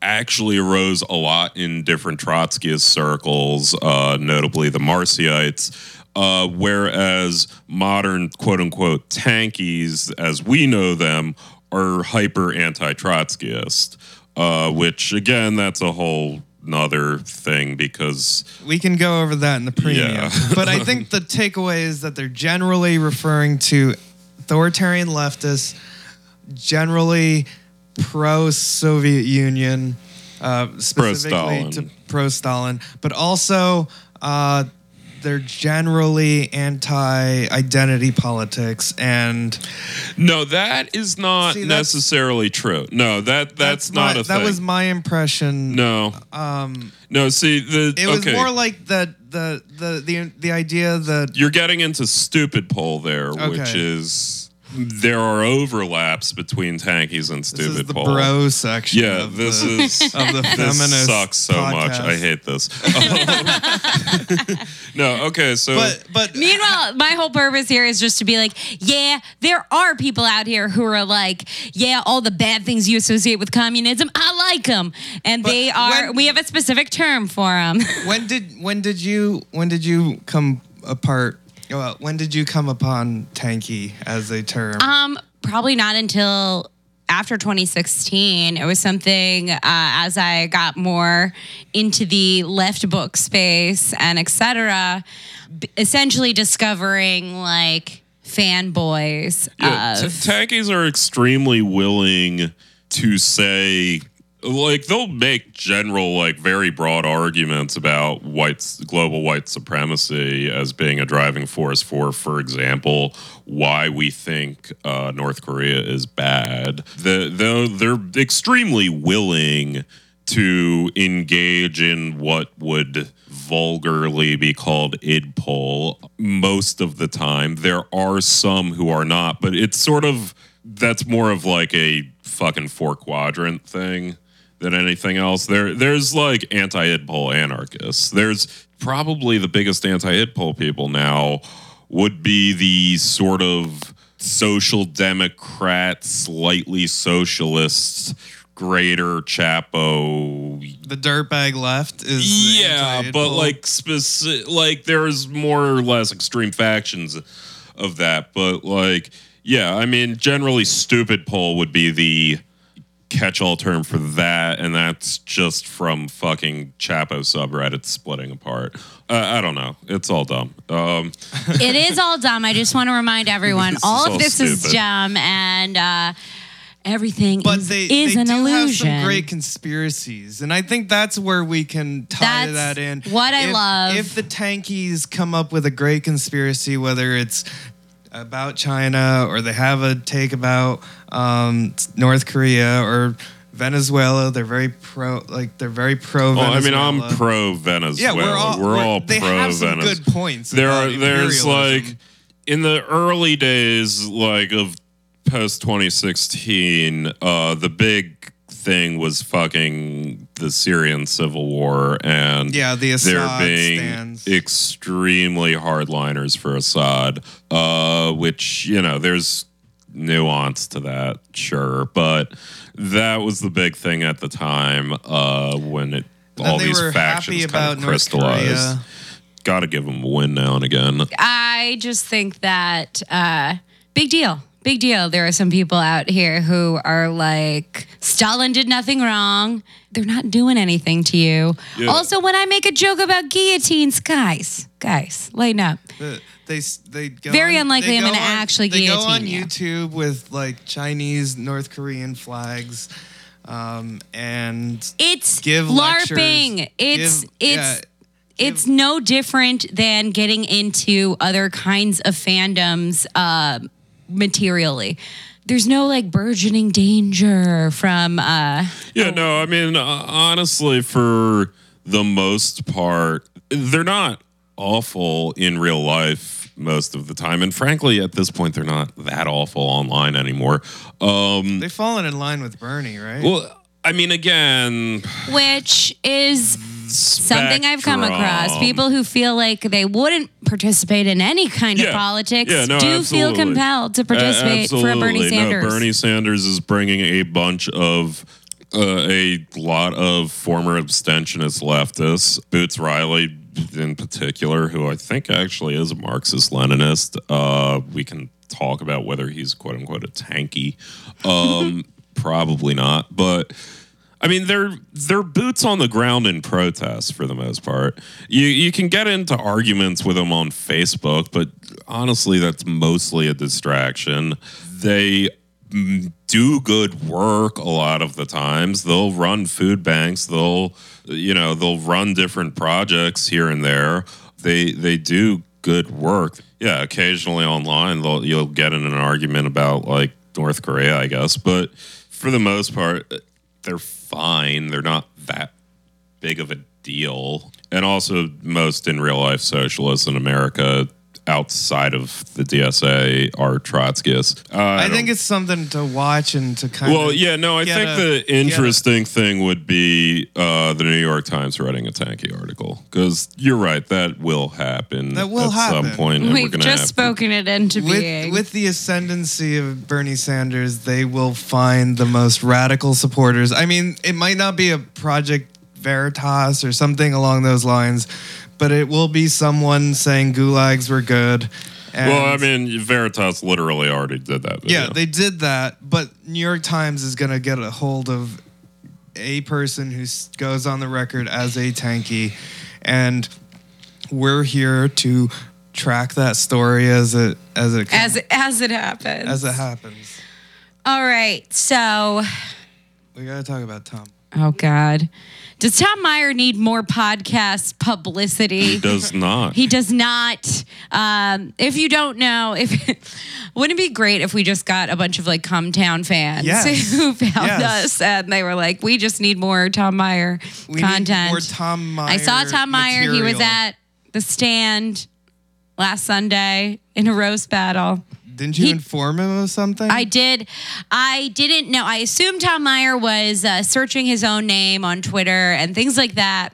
actually arose a lot in different Trotskyist circles, uh, notably the Marcyites. Uh, whereas modern quote unquote tankies, as we know them, are hyper anti Trotskyist, uh, which again, that's a whole nother thing because we can go over that in the premium. Yeah. but I think the takeaway is that they're generally referring to authoritarian leftists, generally pro Soviet Union, uh, specifically Pro-Stalin. to pro Stalin, but also uh, they're generally anti identity politics and no, that is not See, that's- necessarily true. No, that that's, not my, a that thing. was my impression. no, um, no. See, the It was okay. more like the the the the the idea that you're getting into stupidpol there, which Okay. is there are overlaps between tankies and stupid this stupid is the poll. bro section. Yeah, of this the, is of the this feminist. sucks so much. I hate this. no, okay, so But but Meanwhile, my whole purpose here is just to be like, yeah, there are people out here who are like, yeah, all the bad things you associate with communism, I like them, and they are. when- we have a specific term for them. when did when did you when did you come apart? Well, when did you come upon tanky as a term? um, probably not until after 2016. It was something uh, as I got more into the left book space and etc. b- Essentially discovering like fanboys Yeah, of t- tankies are extremely willing to say like they'll make general like very broad arguments about white global white supremacy as being a driving force for for example why we think uh, North Korea is bad the, they're, they're extremely willing to engage in what would vulgarly be called id idpol most of the time. There are some who are not, but it's sort of that's more of like a fucking four quadrant thing than anything else. There there's like anti idpol anarchists. There's probably the biggest anti idpol people now would be the sort of social democrat, slightly socialist, greater Chapo The dirtbag left is yeah, but like specific, like there's more or less extreme factions of that. But like, yeah, I mean, generally, stupidpol would be the catch-all term for that, and that's just from fucking Chapo subreddit splitting apart. Uh, I don't know. It's all dumb. Um, it is all dumb. I just want to remind everyone This all of all this is stupid. dumb and uh, everything but is, they, is they an do illusion. have some great conspiracies, and I think that's where we can tie That's that in. what I If- love. If the tankies come up with a great conspiracy, whether it's about China or they have a take about um, North Korea or Venezuela, they're very pro. Like they're very pro. well, I mean, I'm pro Venezuela. Yeah, we're all we're all they pro have Venezuela. good points. there are there's like in the early days like of post 2016 uh the big thing was fucking the Syrian civil war and Yeah, the there Assad being stands. extremely hardliners for Assad uh which you know there's nuance to that sure but that was the big thing at the time uh when it Then all these factions kind about of crystallized Korea. got to give them a win now and again. I just think that uh, big deal. Big deal. There are some people out here who are like, Stalin did nothing wrong. They're not doing anything to you. Yeah. Also, when I make a joke about guillotines, guys, guys, lighten up. The- they they go Very on- unlikely they I'm gonna on- actually they go on you. YouTube with like Chinese, North Korean flags, um, and It's give LARPing. lectures. It's Give- it's yeah, it's no different than getting into other kinds of fandoms uh, materially. There's no like burgeoning danger from uh, Yeah, no, I mean, uh, honestly, for the most part, they're not awful in real life most of the time. And frankly, at this point, they're not that awful online anymore. Um, they've fallen in line with Bernie, right? well, I mean, again, which is something I've come across. People who feel like they wouldn't participate in any kind of Yeah. politics Yeah, no, do feel absolutely. compelled to participate for a Bernie absolutely. Sanders. No, Bernie Sanders is bringing a bunch of uh, a lot of former abstentionist leftists. Boots Riley, in particular, who I think actually is a Marxist Leninist. Uh, we can talk about whether he's quote unquote a tanky. Um, probably not, but. I mean, they're they're boots on the ground in protest for the most part. You you can get into arguments with them on Facebook, but honestly, that's mostly a distraction. They do good work a lot of the times. They'll run food banks. They'll you know they'll run different projects here and there. They they do good work. Yeah, occasionally online they'll, you'll get in an argument about like North Korea, I guess, but for the most part, they're fine. They're not that big of a deal. And also, most in real life socialists in America outside of the DSA are Trotskyists. Uh, I, don't- think it's something to watch and to kind well, of. yeah, no, I think a- the get a- interesting thing would be uh, the New York Times writing a tanky article because you're right, that will happen. That will at happen. some point. and we're We've just have to- spoken it into being. with, with the ascendancy of Bernie Sanders, they will find the most radical supporters. I mean, it might not be a Project Veritas or something along those lines, but it will be someone saying gulags were good. And Well, I mean, Veritas literally already did that. Video. yeah, they did that, but New York Times is going to get a hold of a person who goes on the record as a tanky, and we're here to track that story as it as it as as it happens. as it happens. All right. So, We got to talk about Tom. Oh God, does Tom Meyer need more podcast publicity? He does not. He does not. Um, if you don't know, if wouldn't it be great if we just got a bunch of like Cum Town fans Yes. who found Yes. us and they were like, we just need more Tom Meyer We content. need more Tom Meyer. I saw Tom Meyer. He was material. at the stand last Sunday in a roast battle. Didn't you he- inform him of something? I did. I didn't know. I assumed Tom Meyer was uh, searching his own name on Twitter and things like that.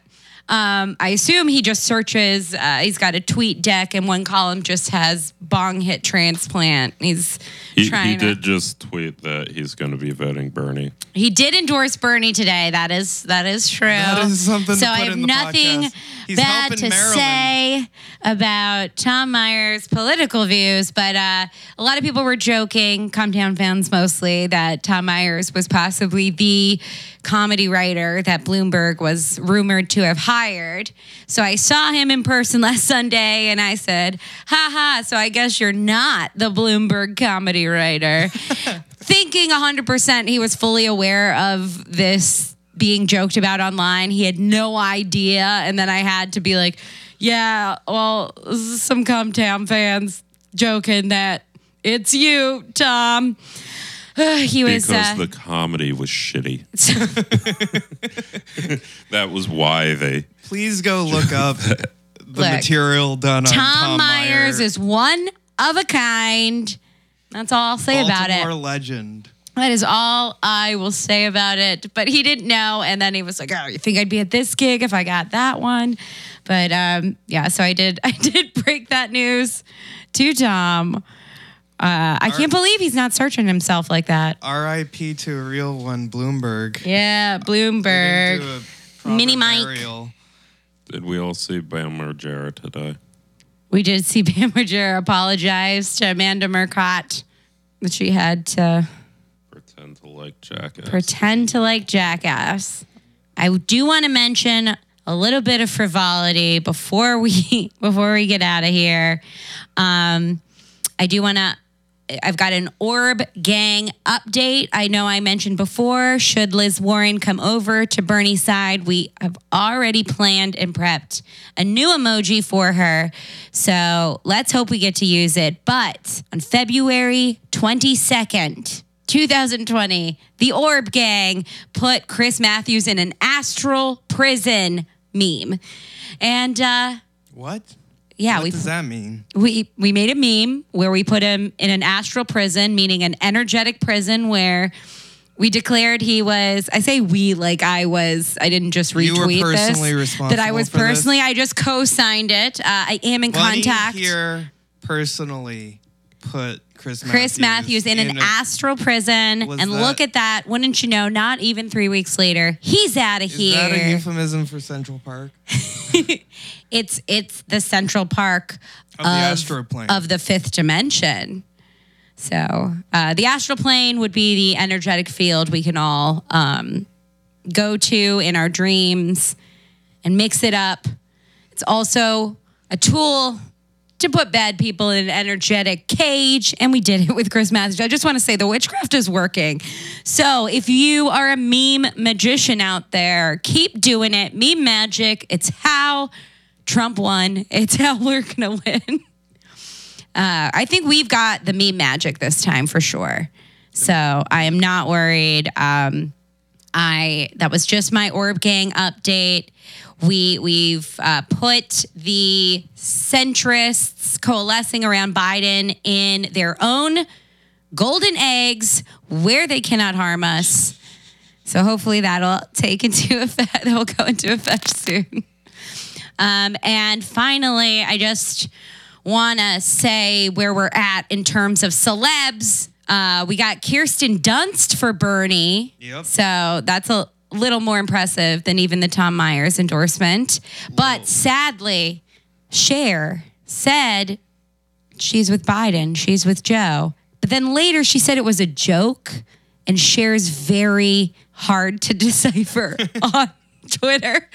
Um, I assume he just searches. Uh, he's got a tweet deck, and one column just has bong hit transplant. He's He, trying. he to- did just tweet that he's going to be voting Bernie. He did endorse Bernie today. That is that is true. That is something to So put I have in the nothing bad to Maryland. say about Tom Meyer's political views, but uh, a lot of people were joking, Cum Town fans mostly, that Tom Myers was possibly the comedy writer that Bloomberg was rumored to have hired. So I saw him in person last Sunday, and I said, "Ha ha!" So I guess you're not the Bloomberg comedy writer thinking 100% he was fully aware of this being joked about online. He had no idea. And then I had to be like, yeah, well, some Cum Town fans joking that it's you, Tom. he was. Because uh, the comedy was shitty. that was why they. Please go look up the Look, material done on Tom, Tom Myers Meyer. is one of a kind. That's all I'll say about it. Baltimore legend. That is all I will say about it. But he didn't know, and then he was like, "Oh, you think I'd be at this gig if I got that one?" But um, yeah, so I did. I did break that news to Tom. Uh, I can't believe he's not searching himself like that. R.I.P. to a real one, Bloomberg. Yeah, Bloomberg. do Mini Mike. burial. Did we all see Bam Margera today? We did see Bam Margera apologize to Amanda Marcotte that she had to Pretend to like Jackass. pretend to like jackass. I do want to mention a little bit of frivolity before we before we get out of here. Um, I do want to. I've got an Orb Gang update. I know I mentioned before. Should Liz Warren come over to Bernie's side, we have already planned and prepped a new emoji for her. So let's hope we get to use it. But on February 22nd, 2020, the Orb Gang put Chris Matthews in an astral prison meme. And uh, What? Yeah, what we does that mean? we we made a meme where we put him in an astral prison, meaning an energetic prison where we declared he was. I say we like I was. I didn't just retweet You were personally this. That I was for this? personally. I just co-signed it. Uh, I am in Well, contact. didn't personally put Chris Chris Matthews in an a- astral prison, and that- look at that! Wouldn't you know? Not even three weeks later, he's out of Is here. that a euphemism for Central Park? it's it's the Central Park Of the astral plane. of the fifth dimension. So uh, the astral plane would be the energetic field we can all um, go to in our dreams and mix it up. It's also a tool to put bad people in an energetic cage, and we did it with Chris Matthews. I just want to say the witchcraft is working. So if you are a meme magician out there, keep doing it. Meme magic. It's how Trump won. It's how we're gonna win. Uh, I think we've got the meme magic this time for sure. So I am not worried. Um, I that was just my Orb Gang update. We we've uh, put the centrists coalescing around Biden in their own golden eggs where they cannot harm us. So hopefully that'll take into effect. That'll go into effect soon. Um, and finally, I just want to say where we're at in terms of celebs. Uh, we got Kirsten Dunst for Bernie. Yep. So that's a little more impressive than even the Tom Myers endorsement. But sadly, Cher said she's with Biden, she's with Joe. But then later she said it was a joke, and Cher's very hard to decipher on Twitter.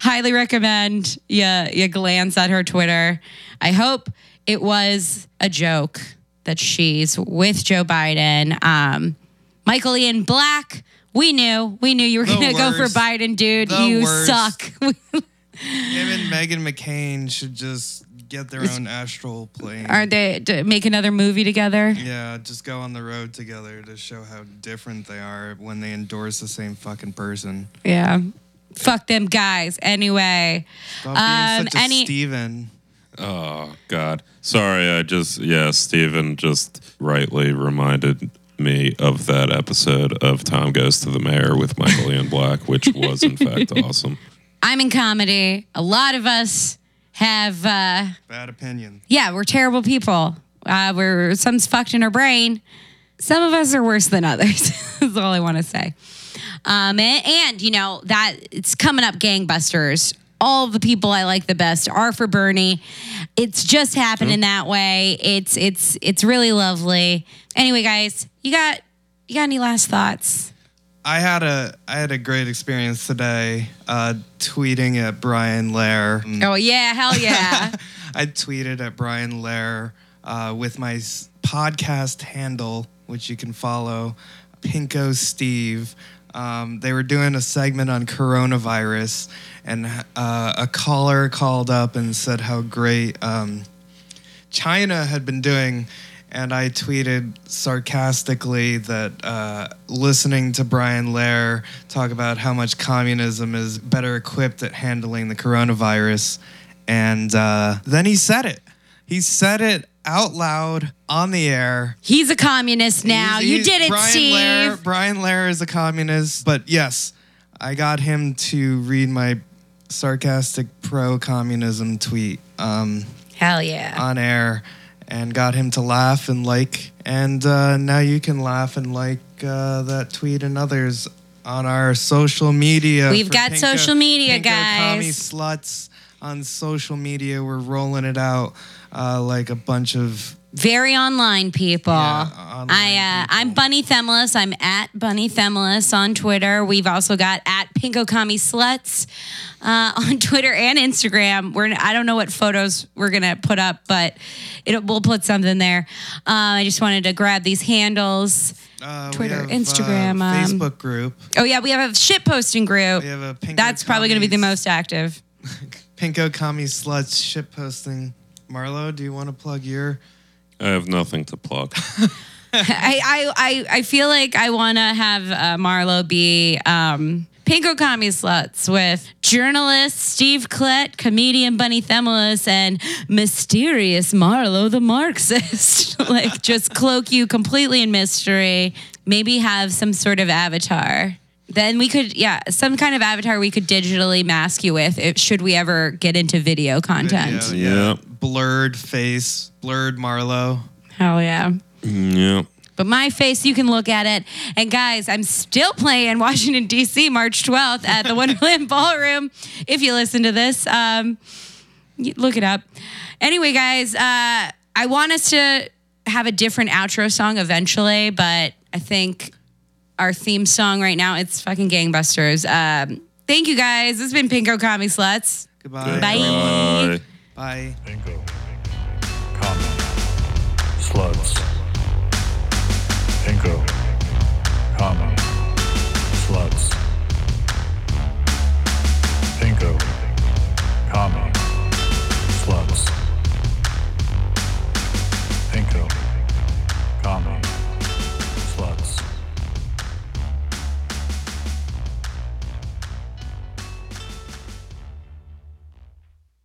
Highly recommend you, you glance at her Twitter. I hope it was a joke that she's with Joe Biden. Um, Michael Ian Black, we knew. We knew you were going to go for. Biden, dude. The you worst. suck. Him and Meghan McCain should just get their own astral plane. Aren't they to make another movie together? Yeah, just go on the road together to show how different they are when they endorse the same fucking person. Yeah. Fuck them guys. Anyway, Stop being Um, such a any- Steven. Oh God, sorry. I just yeah, Steven just rightly reminded me of that episode of Tom Goes to the Mayor with Michael Ian Black, which was in fact awesome. I'm in comedy. A lot of us have, uh, Bad opinion. yeah, we're terrible people. Uh, we're some's fucked in our brain. Some of us are worse than others. That's all I want to say. Um, and, and you know that it's coming up, gangbusters. All the people I like the best are for Bernie. It's just happening that way. It's it's it's really lovely. Anyway, guys, you got you got any last thoughts? I had a I had a great experience today uh, tweeting at Brian Lehrer. Oh yeah, hell yeah. I tweeted at Brian Lehrer uh, with my s- podcast handle, which you can follow, Pinko Steve. Um, they were doing a segment on coronavirus, and uh, a caller called up and said how great um, China had been doing. And I tweeted sarcastically that uh, listening to Brian Lehrer talk about how much communism is better equipped at handling the coronavirus. And uh, then he said it. He said it out loud on the air. He's a communist now. He's- you did it, Brian Steve. Lehrer, Brian Lehrer is a communist, but yes, I got him to read my sarcastic pro-communism tweet um, Hell yeah. on air, and got him to laugh and like. And uh, now you can laugh and like uh, that tweet and others on our social media. We've got social media, Pinko Commie guys. sluts on social media. We're rolling it out uh, like a bunch of Very online people. Yeah, online I uh, I'm Bunny Themelis. I'm at Bunny Themelis on Twitter. We've also got at Pinko Commie Sluts uh, on Twitter and Instagram. We're I don't know what photos we're gonna put up, but it, we'll put something there. Uh, I just wanted to grab these handles. Uh, Twitter, have, Instagram, uh, um, Facebook group. Oh yeah, we have a shit posting group. We have a Pinko That's probably gonna be the most active. Pinko Commie Sluts ship posting. Marlo, do you want to plug your? I have nothing to plug. I, I, I, I feel like I want to have uh, Marlo be um, Pinko Commie Sluts with journalist Steve Klett, comedian Bunny Themelis, and mysterious Marlo the Marxist. like, just cloak you completely in mystery. Maybe have some sort of avatar. Then we could, yeah, some kind of avatar we could digitally mask you with if, should we ever get into video content. Video, Yeah. Blurred face, blurred Marlo. Hell yeah. yeah. But my face, you can look at it. And guys, I'm still playing Washington, D.C., March 12th at the Wonderland Ballroom. If you listen to this, um, y- look it up. Anyway, guys, uh, I want us to have a different outro song eventually, but I think our theme song right now, it's fucking gangbusters. Um, thank you guys. This has been Pinko Commie Sluts. Goodbye. Bye. Bye. Bye. Bingo. Commie. Sluts. Pinko. Commie.